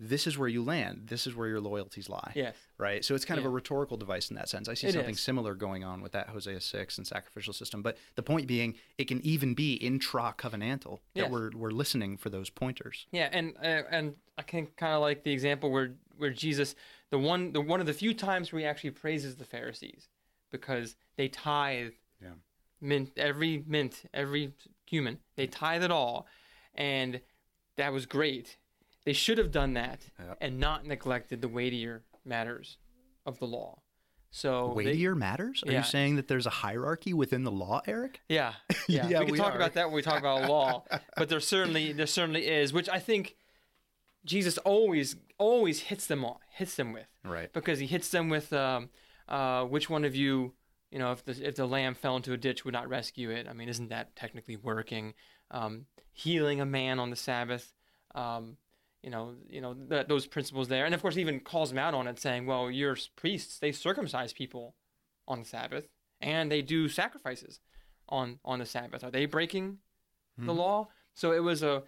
A: this is where you land. This is where your loyalties lie,
B: Yes.
A: right? So it's kind of a rhetorical device in that sense. I see
B: It
A: something
B: is.
A: similar going on with that Hosea six and sacrificial system. But the point being, it can even be intra covenantal that we're we're listening for those pointers.
B: Yeah, and uh, and I can kind of like the example where where Jesus, the one the one of the few times where he actually praises the Pharisees because they tithe
A: Yeah.
B: mint every mint every human they tithe it all, and that was great. They should have done that
A: Yeah.
B: and not neglected the weightier matters of the law. So they-
A: Weightier matters? Are
B: Yeah.
A: you saying that there's a hierarchy within the law, Eric?
B: Yeah, yeah.
A: Yeah,
B: we can
A: we
B: talk
A: are.
B: about that when we talk about law, but there certainly there certainly is, which I think Jesus always always hits them on hits them with
A: Right.
B: because he hits them with um, uh, which one of you you know if the if the lamb fell into a ditch would not rescue it. I mean, isn't that technically working? Um, healing a man on the Sabbath. Um, you know, you know th- those principles there, and of course, he even calls them out on it, saying, "Well, your priests they circumcise people on the Sabbath, and they do sacrifices on on the Sabbath. Are they breaking the
A: Mhm.
B: law?" So it was a,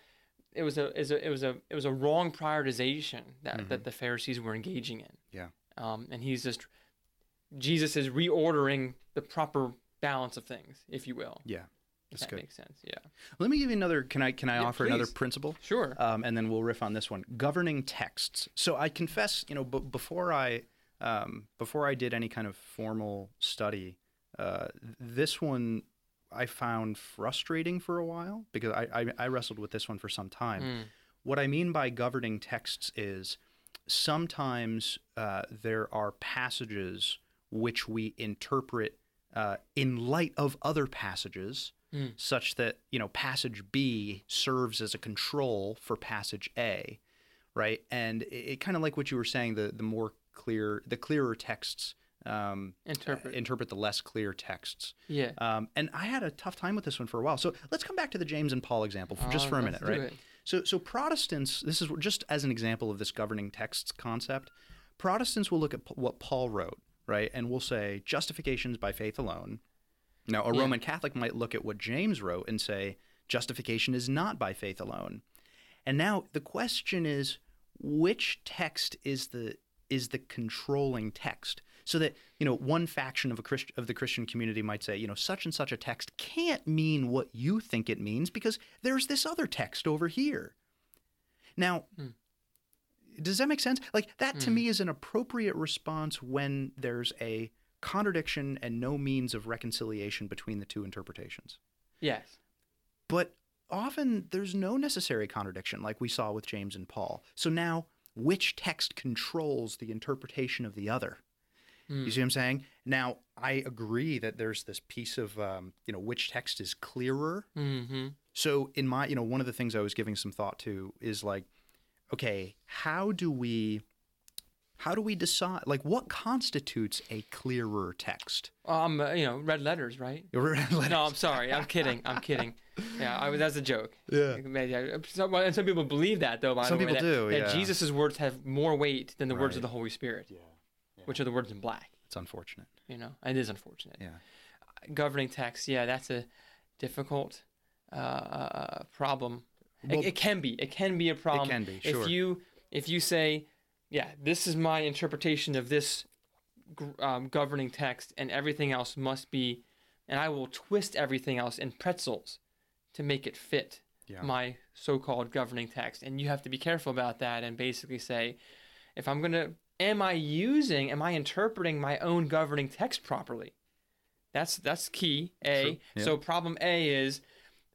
B: it was a, it was a, it was a wrong prioritization that that the Pharisees were engaging in.
A: Yeah.
B: Um, and he's just, Jesus is reordering the proper balance of things, if you will.
A: Yeah. That's
B: that
A: good.
B: makes sense. Yeah.
A: Let me give you another. Can I can I
B: Yeah,
A: offer another principle?
B: Sure.
A: Um, and then we'll riff on this one. Governing texts. So I confess, you know, b- before I um, before I did any kind of formal study, uh, this one I found frustrating for a while because I, I, I wrestled with this one for some time.
B: Mm.
A: What I mean by governing texts is sometimes uh, there are passages which we interpret uh, in light of other passages,
B: Mm.
A: such that you know passage B serves as a control for passage A, right? And it, it kind of like what you were saying, the the more clear, the clearer texts um,
B: Interpret.
A: interpret the less clear texts.
B: yeah.
A: Um, and I had a tough time with this one for a while. So let's come back to the James and Paul example for, just
B: Uh,
A: for a minute, right?
B: it.
A: So, so Protestants, this is just as an example of this governing texts concept. Protestants will look at p- what Paul wrote, right, and will say justifications by faith alone. Now, a
B: Yeah.
A: Roman Catholic might look at what James wrote and say justification is not by faith alone. And now the question is, which text is the is the controlling text? So that you know, one faction of a Christ, of the Christian community might say, you know, such and such a text can't mean what you think it means because there's this other text over here. Now,
B: Hmm.
A: does that make sense? Like that to
B: Hmm.
A: me is an appropriate response when there's a contradiction and no means of reconciliation between the two interpretations.
B: Yes.
A: But often there's no necessary contradiction, like we saw with James and Paul. So now, which text controls the interpretation of the other?
B: Mm.
A: You see what I'm saying? Now, I agree that there's this piece of, um, you know, which text is clearer.
B: Mm-hmm.
A: So, in my, you know, one of the things I was giving some thought to is like, okay, how do we, how do we decide, like, what constitutes a clearer text?
B: Um, uh, you know, red letters, right? No, I'm sorry. I'm kidding. I'm kidding. Yeah, I, that's a joke.
A: Yeah.
B: Yeah, Some, and some people believe that, though. By
A: Some
B: the way,
A: people
B: that,
A: do,
B: That
A: yeah.
B: Jesus' words have more weight than the words of the Holy Spirit,
A: Yeah.
B: Which are the words in black.
A: It's unfortunate.
B: You know, it is unfortunate.
A: Yeah.
B: Governing text, yeah, that's a difficult uh, uh, problem. It-
A: Well-
B: it, can be. It can be a problem.
A: It can be, sure.
B: If you if you say, yeah, this is my interpretation of this um, governing text, and everything else must be, and I will twist everything else in pretzels to make it fit
A: Yeah.
B: my so-called governing text, and you have to be careful about that, and basically say, if I'm gonna, am I using, am I interpreting my own governing text properly? That's that's key. A.
A: Yeah.
B: So problem A is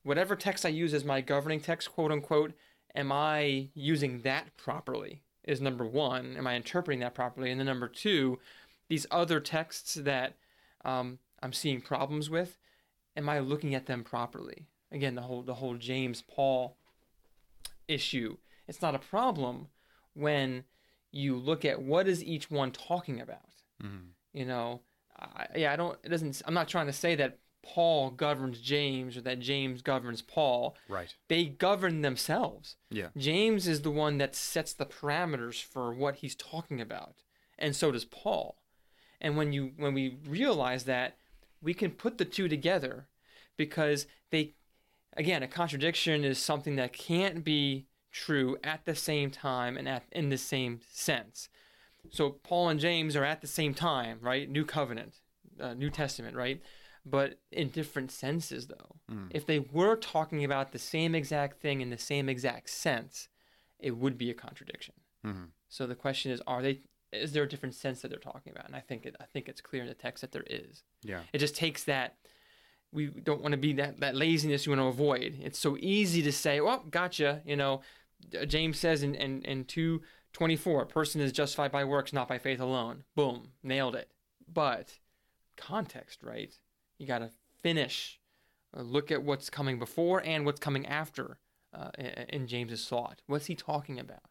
B: whatever text I use as my governing text, quote unquote, am I using that properly? Is number one. Am I interpreting that properly? And then number two, these other texts that um, I'm seeing problems with, am I looking at them properly? Again, the whole the whole James Paul issue. It's not a problem when you look at what is each one talking about
A: Mhm.
B: you know I, yeah i don't it doesn't i'm not trying to say that Paul governs James or that James governs Paul.
A: Right.
B: They govern themselves.
A: Yeah.
B: James is the one that sets the parameters for what he's talking about, and so does Paul. And when you when we realize that, we can put the two together because they again, a contradiction is something that can't be true at the same time and at in the same sense. So Paul and James are at the same time, right? New covenant, uh, New Testament, right? But in different senses, though. If they were talking about the same exact thing in the same exact sense, it would be a contradiction.
A: Mhm.
B: So the question is, are they? Is there a different sense that they're talking about? And I think it, I think it's clear in the text that there is.
A: Yeah.
B: It just takes that. We don't want to be that, that laziness we want to avoid. It's so easy to say, well, gotcha. You know, James says in, in, in 224, a person is justified by works, not by faith alone. Boom, nailed it. But context, right? You got to finish, uh, look at what's coming before and what's coming after uh, in, in James's thought. What's he talking about?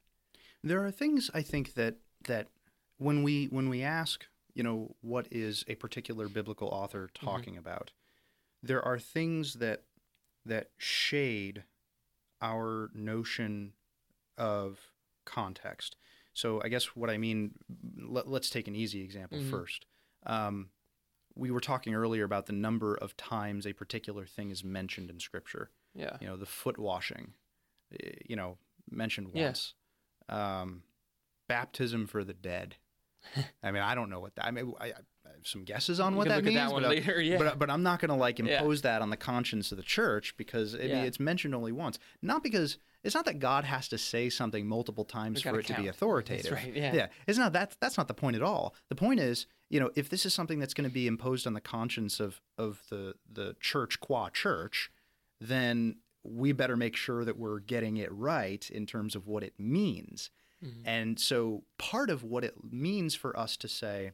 A: There are things I think that that when we when we ask, you know, what is a particular biblical author talking about, there are things that that shade our notion of context. So I guess what I mean, let, us take an easy example
B: Mhm.
A: first. Um, we were talking earlier about the number of times a particular thing is mentioned in Scripture
B: Yeah.
A: you know the foot washing eh, you know mentioned
B: Yeah.
A: once um, baptism for the dead i mean i don't know what that i mean i, some guesses on
B: We
A: what that means
B: at that
A: but, I-
B: later. Yeah.
A: but, but i'm not going to like
B: Yeah.
A: impose that on the conscience of the church because it,
B: Yeah.
A: it's mentioned only once not because it's not that god has to say something multiple times for it to be authoritative
B: That's right. Yeah.
A: yeah it's not that's that's not the point at all the point is you know if this is something that's going to be imposed on the conscience of of the the church qua church then we better make sure that we're getting it right in terms of what it means
B: Mhm.
A: and so part of what it means for us to say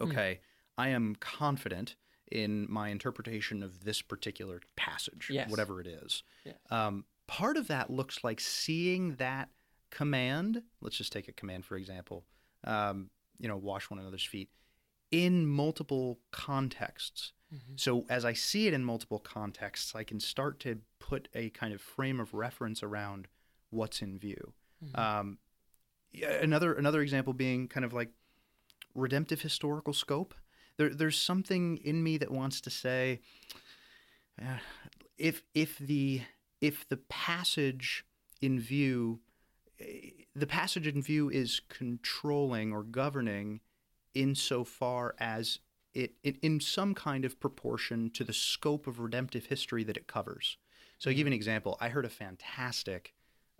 A: okay i am confident in my interpretation of this particular passage
B: Yes.
A: whatever it is
B: Yes.
A: um, part of that looks like seeing that command. Let's just take a command for example. Um, you know, wash one another's feet in multiple contexts.
B: Mhm.
A: So as I see it in multiple contexts, I can start to put a kind of frame of reference around what's in view.
B: Mhm.
A: Um, another another example being kind of like redemptive historical scope. There, there's something in me that wants to say, uh, if if the if the passage in view, the passage in view is controlling or governing, insofar as it, it in some kind of proportion to the scope of redemptive history that it covers. So, I'll give you an example. I heard a fantastic,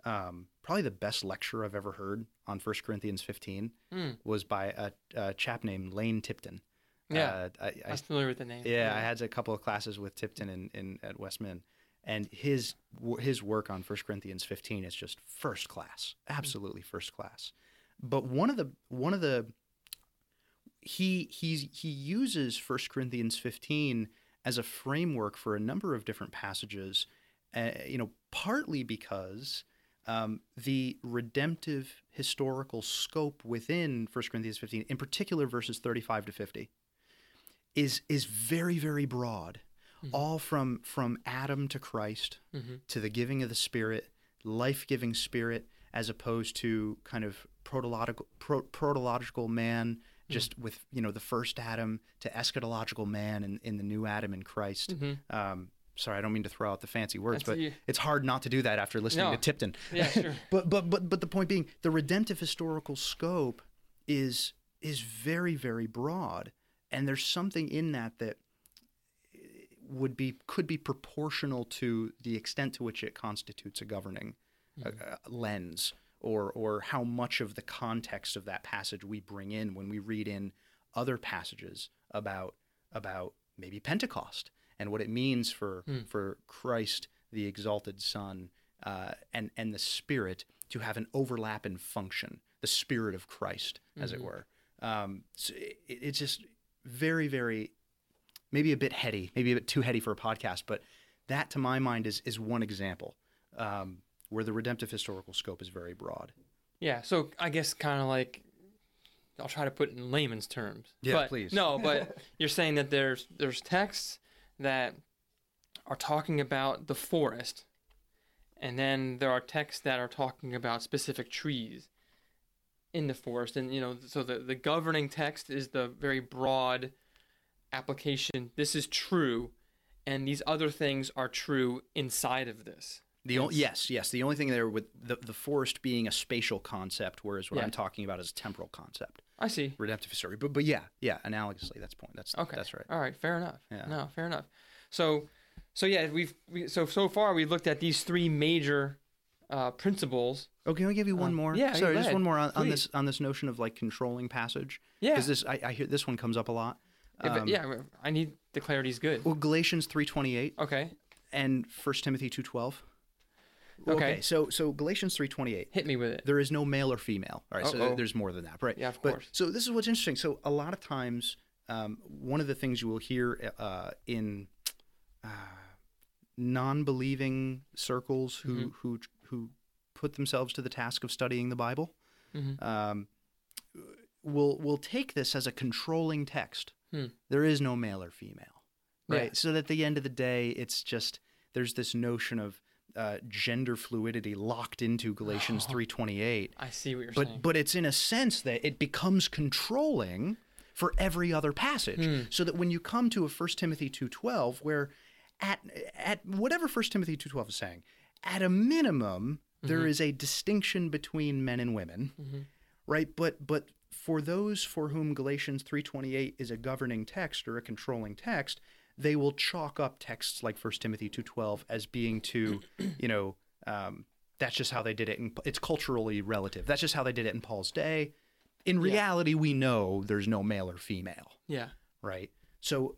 A: um, probably the best lecture I've ever heard on 1 Corinthians 15
B: Mm.
A: was by a, a chap named Lane Tipton.
B: Yeah.
A: Uh, I, I
B: I'm familiar with the name.
A: yeah, I had a couple of classes with Tipton in, in at Westmin, and his his work on 1 Corinthians 15 is just first class, absolutely first class. But one of the one of the he he's he uses 1 Corinthians 15 as a framework for a number of different passages, uh, you know, partly because um, the redemptive historical scope within 1 Corinthians 15, in particular verses 35 to 50, is is very very broad,
B: Mhm.
A: all from from Adam to Christ
B: hmm
A: to the giving of the Spirit, life giving Spirit, as opposed to kind of protological pro, protological man, just with you know the first Adam to eschatological man in, in the new Adam in Christ.
B: hmm
A: Um, sorry, I don't mean to throw out the fancy words,
B: That's-
A: but
B: you-
A: it's hard not to do that after listening
B: No.
A: to Tipton.
B: Yeah, sure.
A: but but but but the point being, the redemptive historical scope is is very very broad, and there's something in that that would be could be proportional to the extent to which it constitutes a governing uh, uh, lens or or how much of the context of that passage we bring in when we read in other passages about about maybe Pentecost and what it means for
B: Hmm.
A: for Christ the exalted Son uh, and and the Spirit to have an overlap in function, the Spirit of Christ, as it
B: Mhm.
A: were. Um, so it, it's just very very maybe a bit heady, maybe a bit too heady for a podcast, but that to my mind is is one example um, where the redemptive historical scope is very broad.
B: Yeah, so I guess kind of like I'll try to put it in layman's terms.
A: Yeah,
B: but,
A: please.
B: No, but you're saying that there's there's texts that are talking about the forest, and then there are texts that are talking about specific trees in the forest. And, you know, so the, the governing text is the very broad application. This is true, and these other things are true inside of this.
A: The o- yes, yes. The only thing there with the, the forest being a spatial concept, whereas what
B: Yeah.
A: I'm talking about is a temporal concept,
B: I see.
A: redemptive history. But but yeah, yeah. Analogously, that's point. That's
B: Okay.
A: That's right.
B: All right. Fair enough.
A: Yeah.
B: No, fair enough. So, so yeah, we've we, so so far we've looked at these three major uh, principles.
A: Oh, can I give you one
B: Uh,
A: more?
B: yeah,
A: Sorry, just one more on, on this on this notion of like controlling passage.
B: Yeah.
A: Because this I, I hear this one comes up a lot.
B: It-
A: Um,
B: yeah. I need the clarity's good.
A: Well, Galatians three twenty eight
B: Okay.
A: and 1 Timothy two twelve.
B: Okay.
A: So so Galatians three twenty eight.
B: Hit me with it.
A: There is no male or female. All right. So
B: Uh-oh.
A: there's more than that, right?
B: Yeah, of
A: but,
B: course.
A: So this is what's interesting. So a lot of times, um, one of the things you will hear uh, in uh, non-believing circles who
B: Mm-hmm.
A: who who put themselves to the task of studying the Bible
B: Mhm.
A: um, will will take this as a controlling text.
B: Hmm.
A: There is no male or female,
B: Yeah.
A: right? So that at the end of the day, it's just there's this notion of uh, gender fluidity locked into Galatians three twenty eight
B: I see what you're
A: but
B: saying.
A: but it's in a sense that it becomes controlling for every other passage
B: Hmm.
A: so that when you come to a 1 timothy 2.12 where at at whatever 1 timothy 2.12 is saying at a minimum there
B: Mm-hmm.
A: is a distinction between men and women right but but for those for whom galatians 3.28 is a governing text or a controlling text they will chalk up texts like 1 timothy 2.12 as being too you know um, that's just how they did it. And it's culturally relative. That's just how they did it in Paul's day. In reality, we know there's no male or female,
B: yeah.
A: right? So,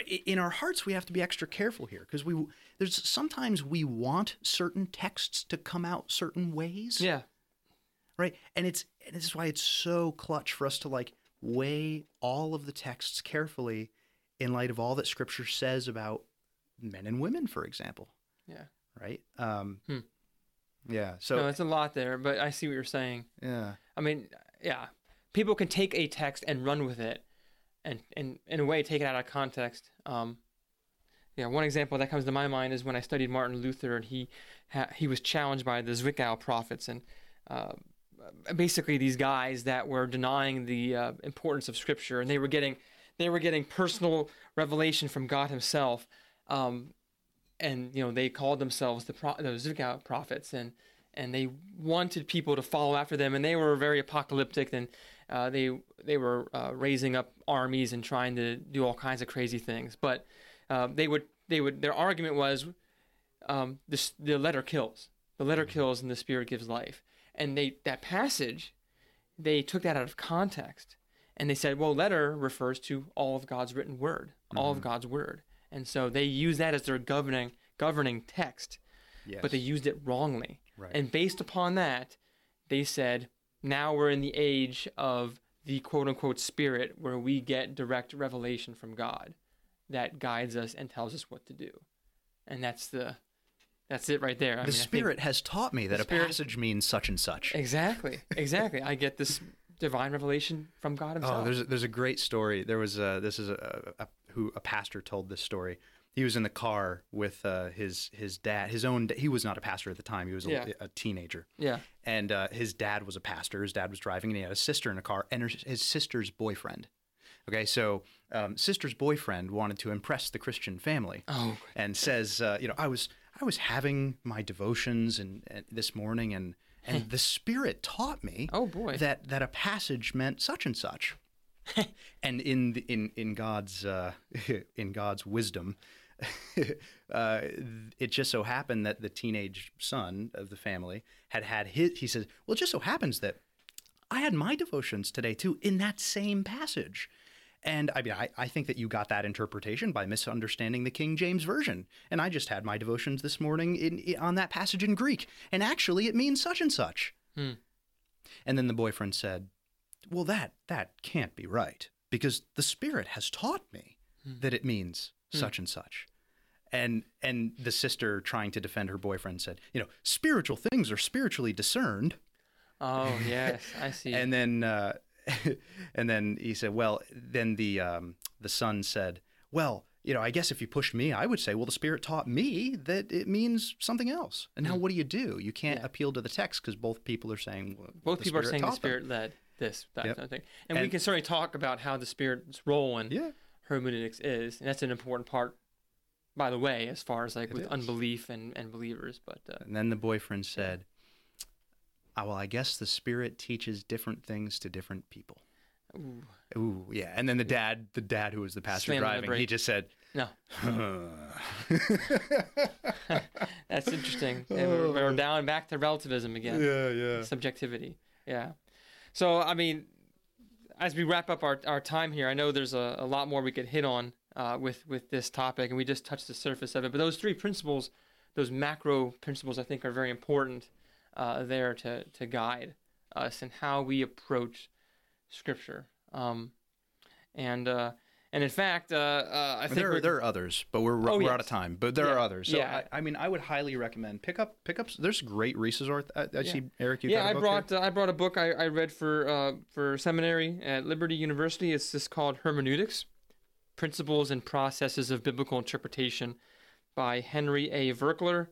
A: in our hearts, we have to be extra careful here because we there's sometimes we want certain texts to come out certain ways,
B: Yeah.
A: right? And it's and this is why it's so clutch for us to like weigh all of the texts carefully in light of all that Scripture says about men and women, for example,
B: Yeah.
A: right? Um,
B: Hmm.
A: Yeah. So
B: no, it's a lot there, but I see what you're saying.
A: yeah.
B: I mean, yeah, people can take a text and run with it, and and in a way take it out of context. Um, yeah, one example that comes to my mind is when I studied Martin Luther, and he ha- he was challenged by the Zwickau prophets, and uh, basically these guys that were denying the uh, importance of Scripture, and they were getting they were getting personal revelation from God Himself. Um, and you know they called themselves the pro- the Zwickau prophets, and and they wanted people to follow after them, and they were very apocalyptic, and uh, they they were uh, raising up armies and trying to do all kinds of crazy things. But uh, they would they would their argument was um, this the letter kills, the letter kills, and the spirit gives life. And they that passage, they took that out of context, and they said, well, letter refers to all of God's written word, all of God's word, and so they use that as their governing governing text
A: Yes.
B: but they used it wrongly.
A: Right.
B: And based upon that, they said, now we're in the age of the quote unquote spirit where we get direct revelation from God that guides us and tells us what to do. And that's the that's it right there. I
A: the
B: mean,
A: Spirit has taught me that a
B: Spirit-
A: passage means such and such.
B: exactly. Exactly. I get this divine revelation from God oh, himself.
A: Oh, there's a, there's a great story. There was a, this is a, a, who a pastor told this story. He was in the car with uh, his his dad. His own. He was not a pastor at the time. He was a,
B: Yeah.
A: a teenager,
B: yeah.
A: and uh, his dad was a pastor. His dad was driving, and he had a sister in a car, and her, his sister's boyfriend. Okay, so um, sister's boyfriend wanted to impress the Christian family.
B: Oh.
A: and says, uh, you know, I was I was having my devotions and, and this morning, and and the Spirit taught me
B: Oh, boy.
A: that that a passage meant such and such, and in the, in in God's uh, in God's wisdom. uh, it just so happened that the teenage son of the family had had his. He says, "Well, it just so happens that I had my devotions today too in that same passage." And I mean, I, I think that you got that interpretation by misunderstanding the King James Version. And I just had my devotions this morning in, in on that passage in Greek. And actually, it means such and such.
B: Hmm.
A: And then the boyfriend said, Well, that, that can't be right because the Spirit has taught me that it means such and such. And, and the sister, trying to defend her boyfriend, said, You know, spiritual things are spiritually discerned.
B: Oh, yes. I see.
A: And then, uh, and then he said, "Well, then the um, the son said, well, you know, I guess if you pushed me, I would say, well, the Spirit taught me that it means something else. And now what do you do? You can't
B: Yeah.
A: appeal to the text because both people are saying, well,
B: Both people are saying the
A: taught them.
B: Spirit led this, that
A: Yep.
B: kind of thing. And, we can certainly talk about how the Spirit's role in
A: Yeah.
B: Hermeneutics is. And that's an important part, by the way, as far as like
A: It
B: with
A: is.
B: unbelief and, and believers. But uh,
A: And then the boyfriend said, "Ah, well, I guess the Spirit teaches different things to different people.
B: ooh,
A: Ooh, yeah. And then the dad, the dad who was the pastor
B: on the
A: driving, he just said,
B: no, that's interesting. and we're, we're down back to relativism again.
A: Yeah, yeah.
B: subjectivity. Yeah. So I mean, as we wrap up our, our time here, I know there's a, a lot more we could hit on uh, with with this topic, and we just touched the surface of it. But those three principles, those macro principles, I think are very important uh, there to to guide us in how we approach Scripture. Um, and uh, and in fact, uh, uh, I think
A: There,
B: we're-
A: there are others, but we're,
B: Oh,
A: we're out of time. But there
B: Yeah.
A: are others. So
B: Yeah.
A: I, I mean, I would highly recommend pick up pick up. There's great resources. I, I see Eric. You
B: yeah, I brought uh, I brought a book I, I read for uh, for seminary at Liberty University. It's just called Hermeneutics: Principles and Processes of Biblical Interpretation by Henry A. Virkler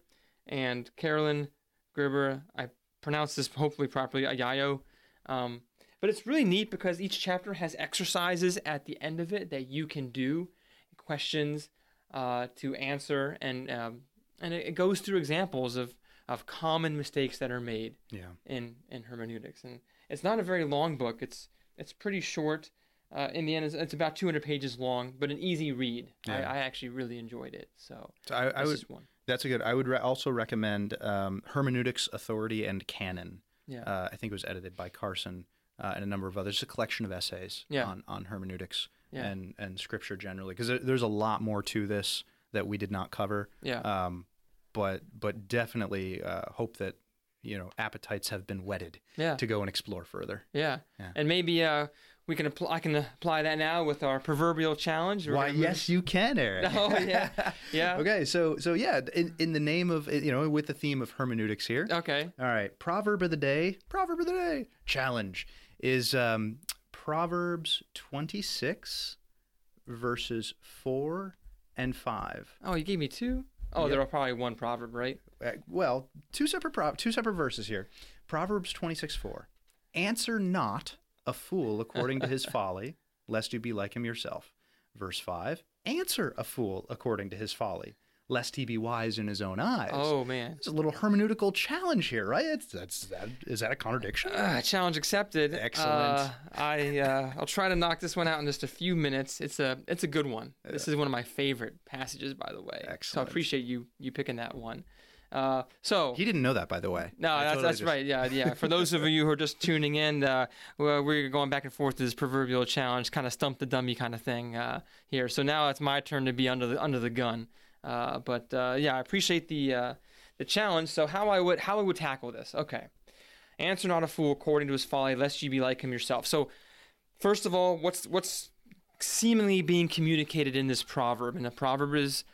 B: and Karelynne Gerber. I pronounced this hopefully properly, Ayayo. Um, but it's really neat because each chapter has exercises at the end of it that you can do, questions uh, to answer, and um, and it, goes through examples of of common mistakes that are made.
A: Yeah.
B: in in hermeneutics. And it's not a very long book. It's it's pretty short. Uh, in the end, it's, it's about 200 pages long, but an easy read. I,
A: Yeah.
B: I actually really enjoyed it. So
A: So I, I would.
B: one.
A: That's a good. I would re- also recommend um, Hermeneutics, Authority, and Canon.
B: Yeah.
A: Uh, I think it was edited by Carson uh, and a number of others. It's a collection of essays
B: Yeah.
A: on, on hermeneutics
B: Yeah.
A: and, and scripture generally, because there, there's a lot more to this that we did not cover.
B: yeah.
A: Um, but but definitely uh, hope that you know appetites have been whetted
B: yeah.
A: to go and explore further.
B: yeah.
A: Yeah.
B: And maybe uh, we can apply. I can apply that now with our proverbial challenge. We're
A: Why, yes, you can, Eric.
B: Oh yeah. Yeah.
A: okay, so so yeah, in, in the name of you know, with the theme of hermeneutics here.
B: Okay.
A: All right, proverb of the day. Proverb of the day challenge is um, Proverbs twenty six, verses four and five.
B: Oh, you gave me two. Oh,
A: Yep.
B: there are probably one proverb, right?
A: Uh, well, two separate prov- two separate verses here. Proverbs twenty six four. Answer not a fool according to his folly, lest you be like him yourself. Verse five. Answer a fool according to his folly, lest he be wise in his own eyes.
B: Oh man.
A: It's a little hermeneutical challenge here, right? It's, that's that is that a contradiction?
B: Uh, challenge accepted.
A: Excellent.
B: Uh, I uh, I'll try to knock this one out in just a few minutes. It's a it's a good one. This is one of my favorite passages, by the way. Excellent. So I appreciate you you picking that one. Uh, so
A: He didn't know that, by the way.
B: no,
A: I
B: that's
A: totally
B: that's
A: just-
B: right. Yeah, yeah. For those of you who are just tuning in, uh, we're going back and forth with this proverbial challenge, kind of stump the dummy kind of thing uh, here. So now it's my turn to be under the under the gun. Uh, but uh, yeah, I appreciate the uh, the challenge. So how I would how I would tackle this? Okay, answer not a fool according to his folly, lest you be like him yourself. So first of all, what's what's seemingly being communicated in this proverb? And the proverb is,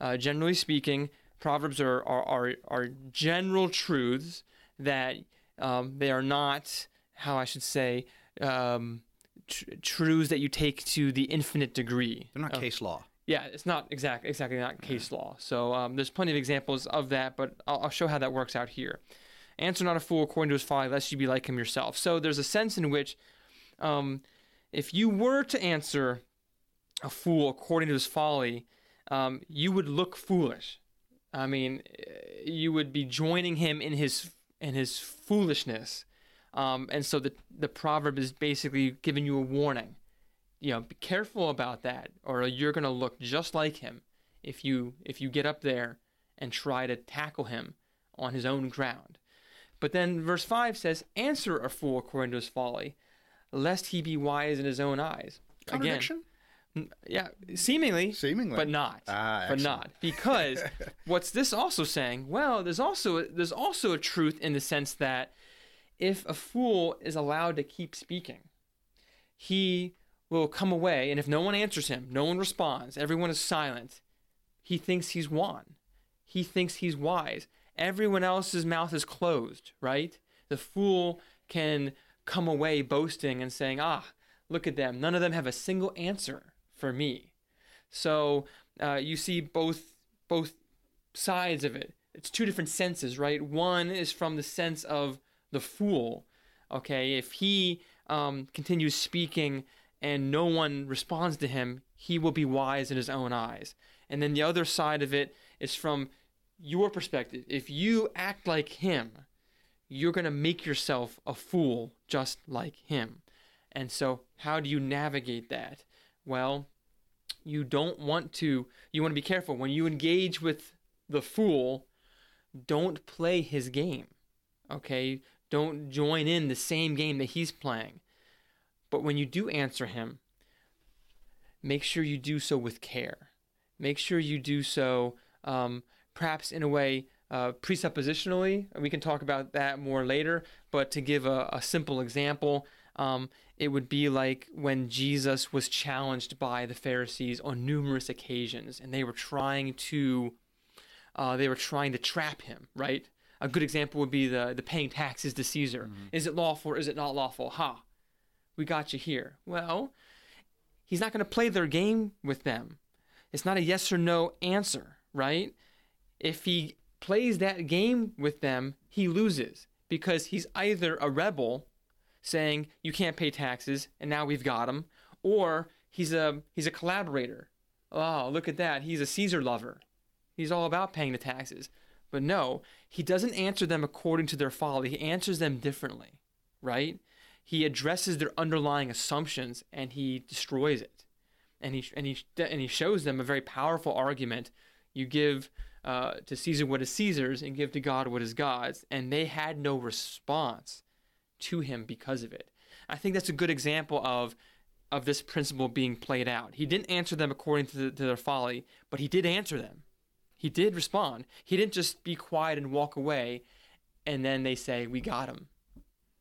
B: uh, generally speaking, proverbs are are, are, are general truths that um, they are not how I should say um, tr- truths that you take to the infinite degree.
A: They're not case law.
B: Yeah, it's not exact, exactly not case law. So um, there's plenty of examples of that, but I'll, I'll show how that works out here. Answer not a fool according to his folly, lest you be like him yourself. So there's a sense in which, um, if you were to answer a fool according to his folly, um, you would look foolish. I mean, eh, you would be joining him in his in his foolishness. Um, and so the the proverb is basically giving you a warning you know be careful about that or you're going to look just like him if you if you get up there and try to tackle him on his own ground but then verse 5 says answer a fool according to his folly lest he be wise in his own eyes
A: Contradiction?
B: again yeah seemingly
A: Seemingly.
B: but not
A: Ah,
B: but not because what's this also saying well there's also there's also a truth in the sense that if a fool is allowed to keep speaking he will come away and if no one answers him no one responds everyone is silent he thinks he's won he thinks he's wise everyone else's mouth is closed right the fool can come away boasting and saying ah look at them none of them have a single answer for me So uh, you see both both sides of it. It's two different senses, right? One is from the sense of the fool. Okay, if he um, continues speaking and no one responds to him, he will be wise in his own eyes. And then the other side of it is from your perspective. If you act like him, you're going to make yourself a fool just like him. And so, how do you navigate that? Well, you don't want to, you want to be careful. When you engage with the fool, don't play his game. Okay? Don't join in the same game that he's playing. But when you do answer him, make sure you do so with care. Make sure you do so um, perhaps in a way uh, presuppositionally. We can talk about that more later. But to give a, a simple example, um, it would be like when Jesus was challenged by the Pharisees on numerous occasions, and they were trying to uh, they were trying to trap him. Right. A good example would be the the paying taxes to Caesar. Mm-hmm. Is it lawful or is it not lawful? Ha, we got you here. Well, he's not going to play their game with them. It's not a yes or no answer, right? If he plays that game with them, he loses because he's either a rebel saying you can't pay taxes and now we've got him or he's a he's a collaborator. Oh, look at that. He's a Caesar lover. He's all about paying the taxes. But no, he doesn't answer them according to their folly. He answers them differently, right? He addresses their underlying assumptions and he destroys it. And he and he and he shows them a very powerful argument. You give uh, to Caesar what is Caesar's and give to God what is God's. And they had no response to him because of it. I think that's a good example of of this principle being played out. He didn't answer them according to, the, to their folly, but he did answer them. He did respond. He didn't just be quiet and walk away, and then they say, "We got him."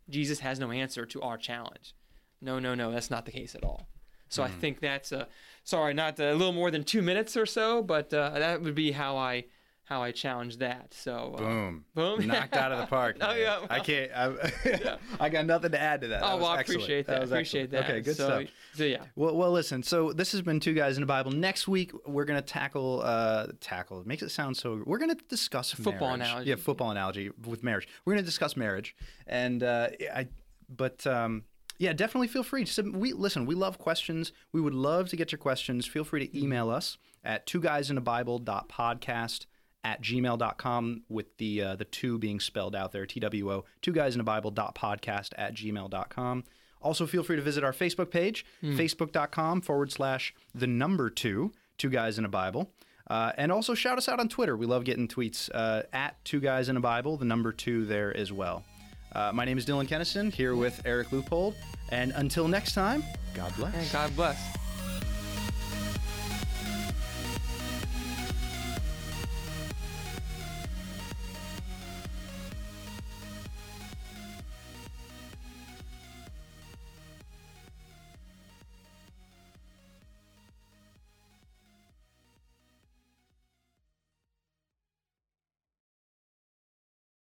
B: Jesus has no answer to our challenge. No, no, no, that's not the case at all. So mm. I hmm. think that's a sorry, not a little more than two minutes or so, but uh, that would be how I how I challenge that. So
A: uh, boom, boom, knocked out of the park. oh yeah, well, I can't. I, yeah. I got nothing to add to that.
B: Oh
A: that
B: well, I appreciate that. that appreciate excellent.
A: that. Okay, good
B: so,
A: stuff.
B: So yeah.
A: Well, well, listen. So this has been two guys in the Bible. Next week we're gonna tackle uh, tackle. It makes it sound so. We're gonna discuss
B: football
A: marriage.
B: analogy.
A: Yeah, football analogy with marriage. We're gonna discuss marriage, and uh, I. But um, yeah, definitely feel free. to we listen. We love questions. We would love to get your questions. Feel free to email us at two guys in a Bible podcast at gmail.com with the uh, the two being spelled out there two two guys in a bible dot podcast at gmail.com also feel free to visit our facebook page mm. facebook.com forward slash the number two two guys in a bible. Uh, and also shout us out on twitter. We love getting tweets uh, at two guys in a bible the number two there as well. Uh, my name is dylan kennison here with eric leupold. And until next time god bless.
B: And god bless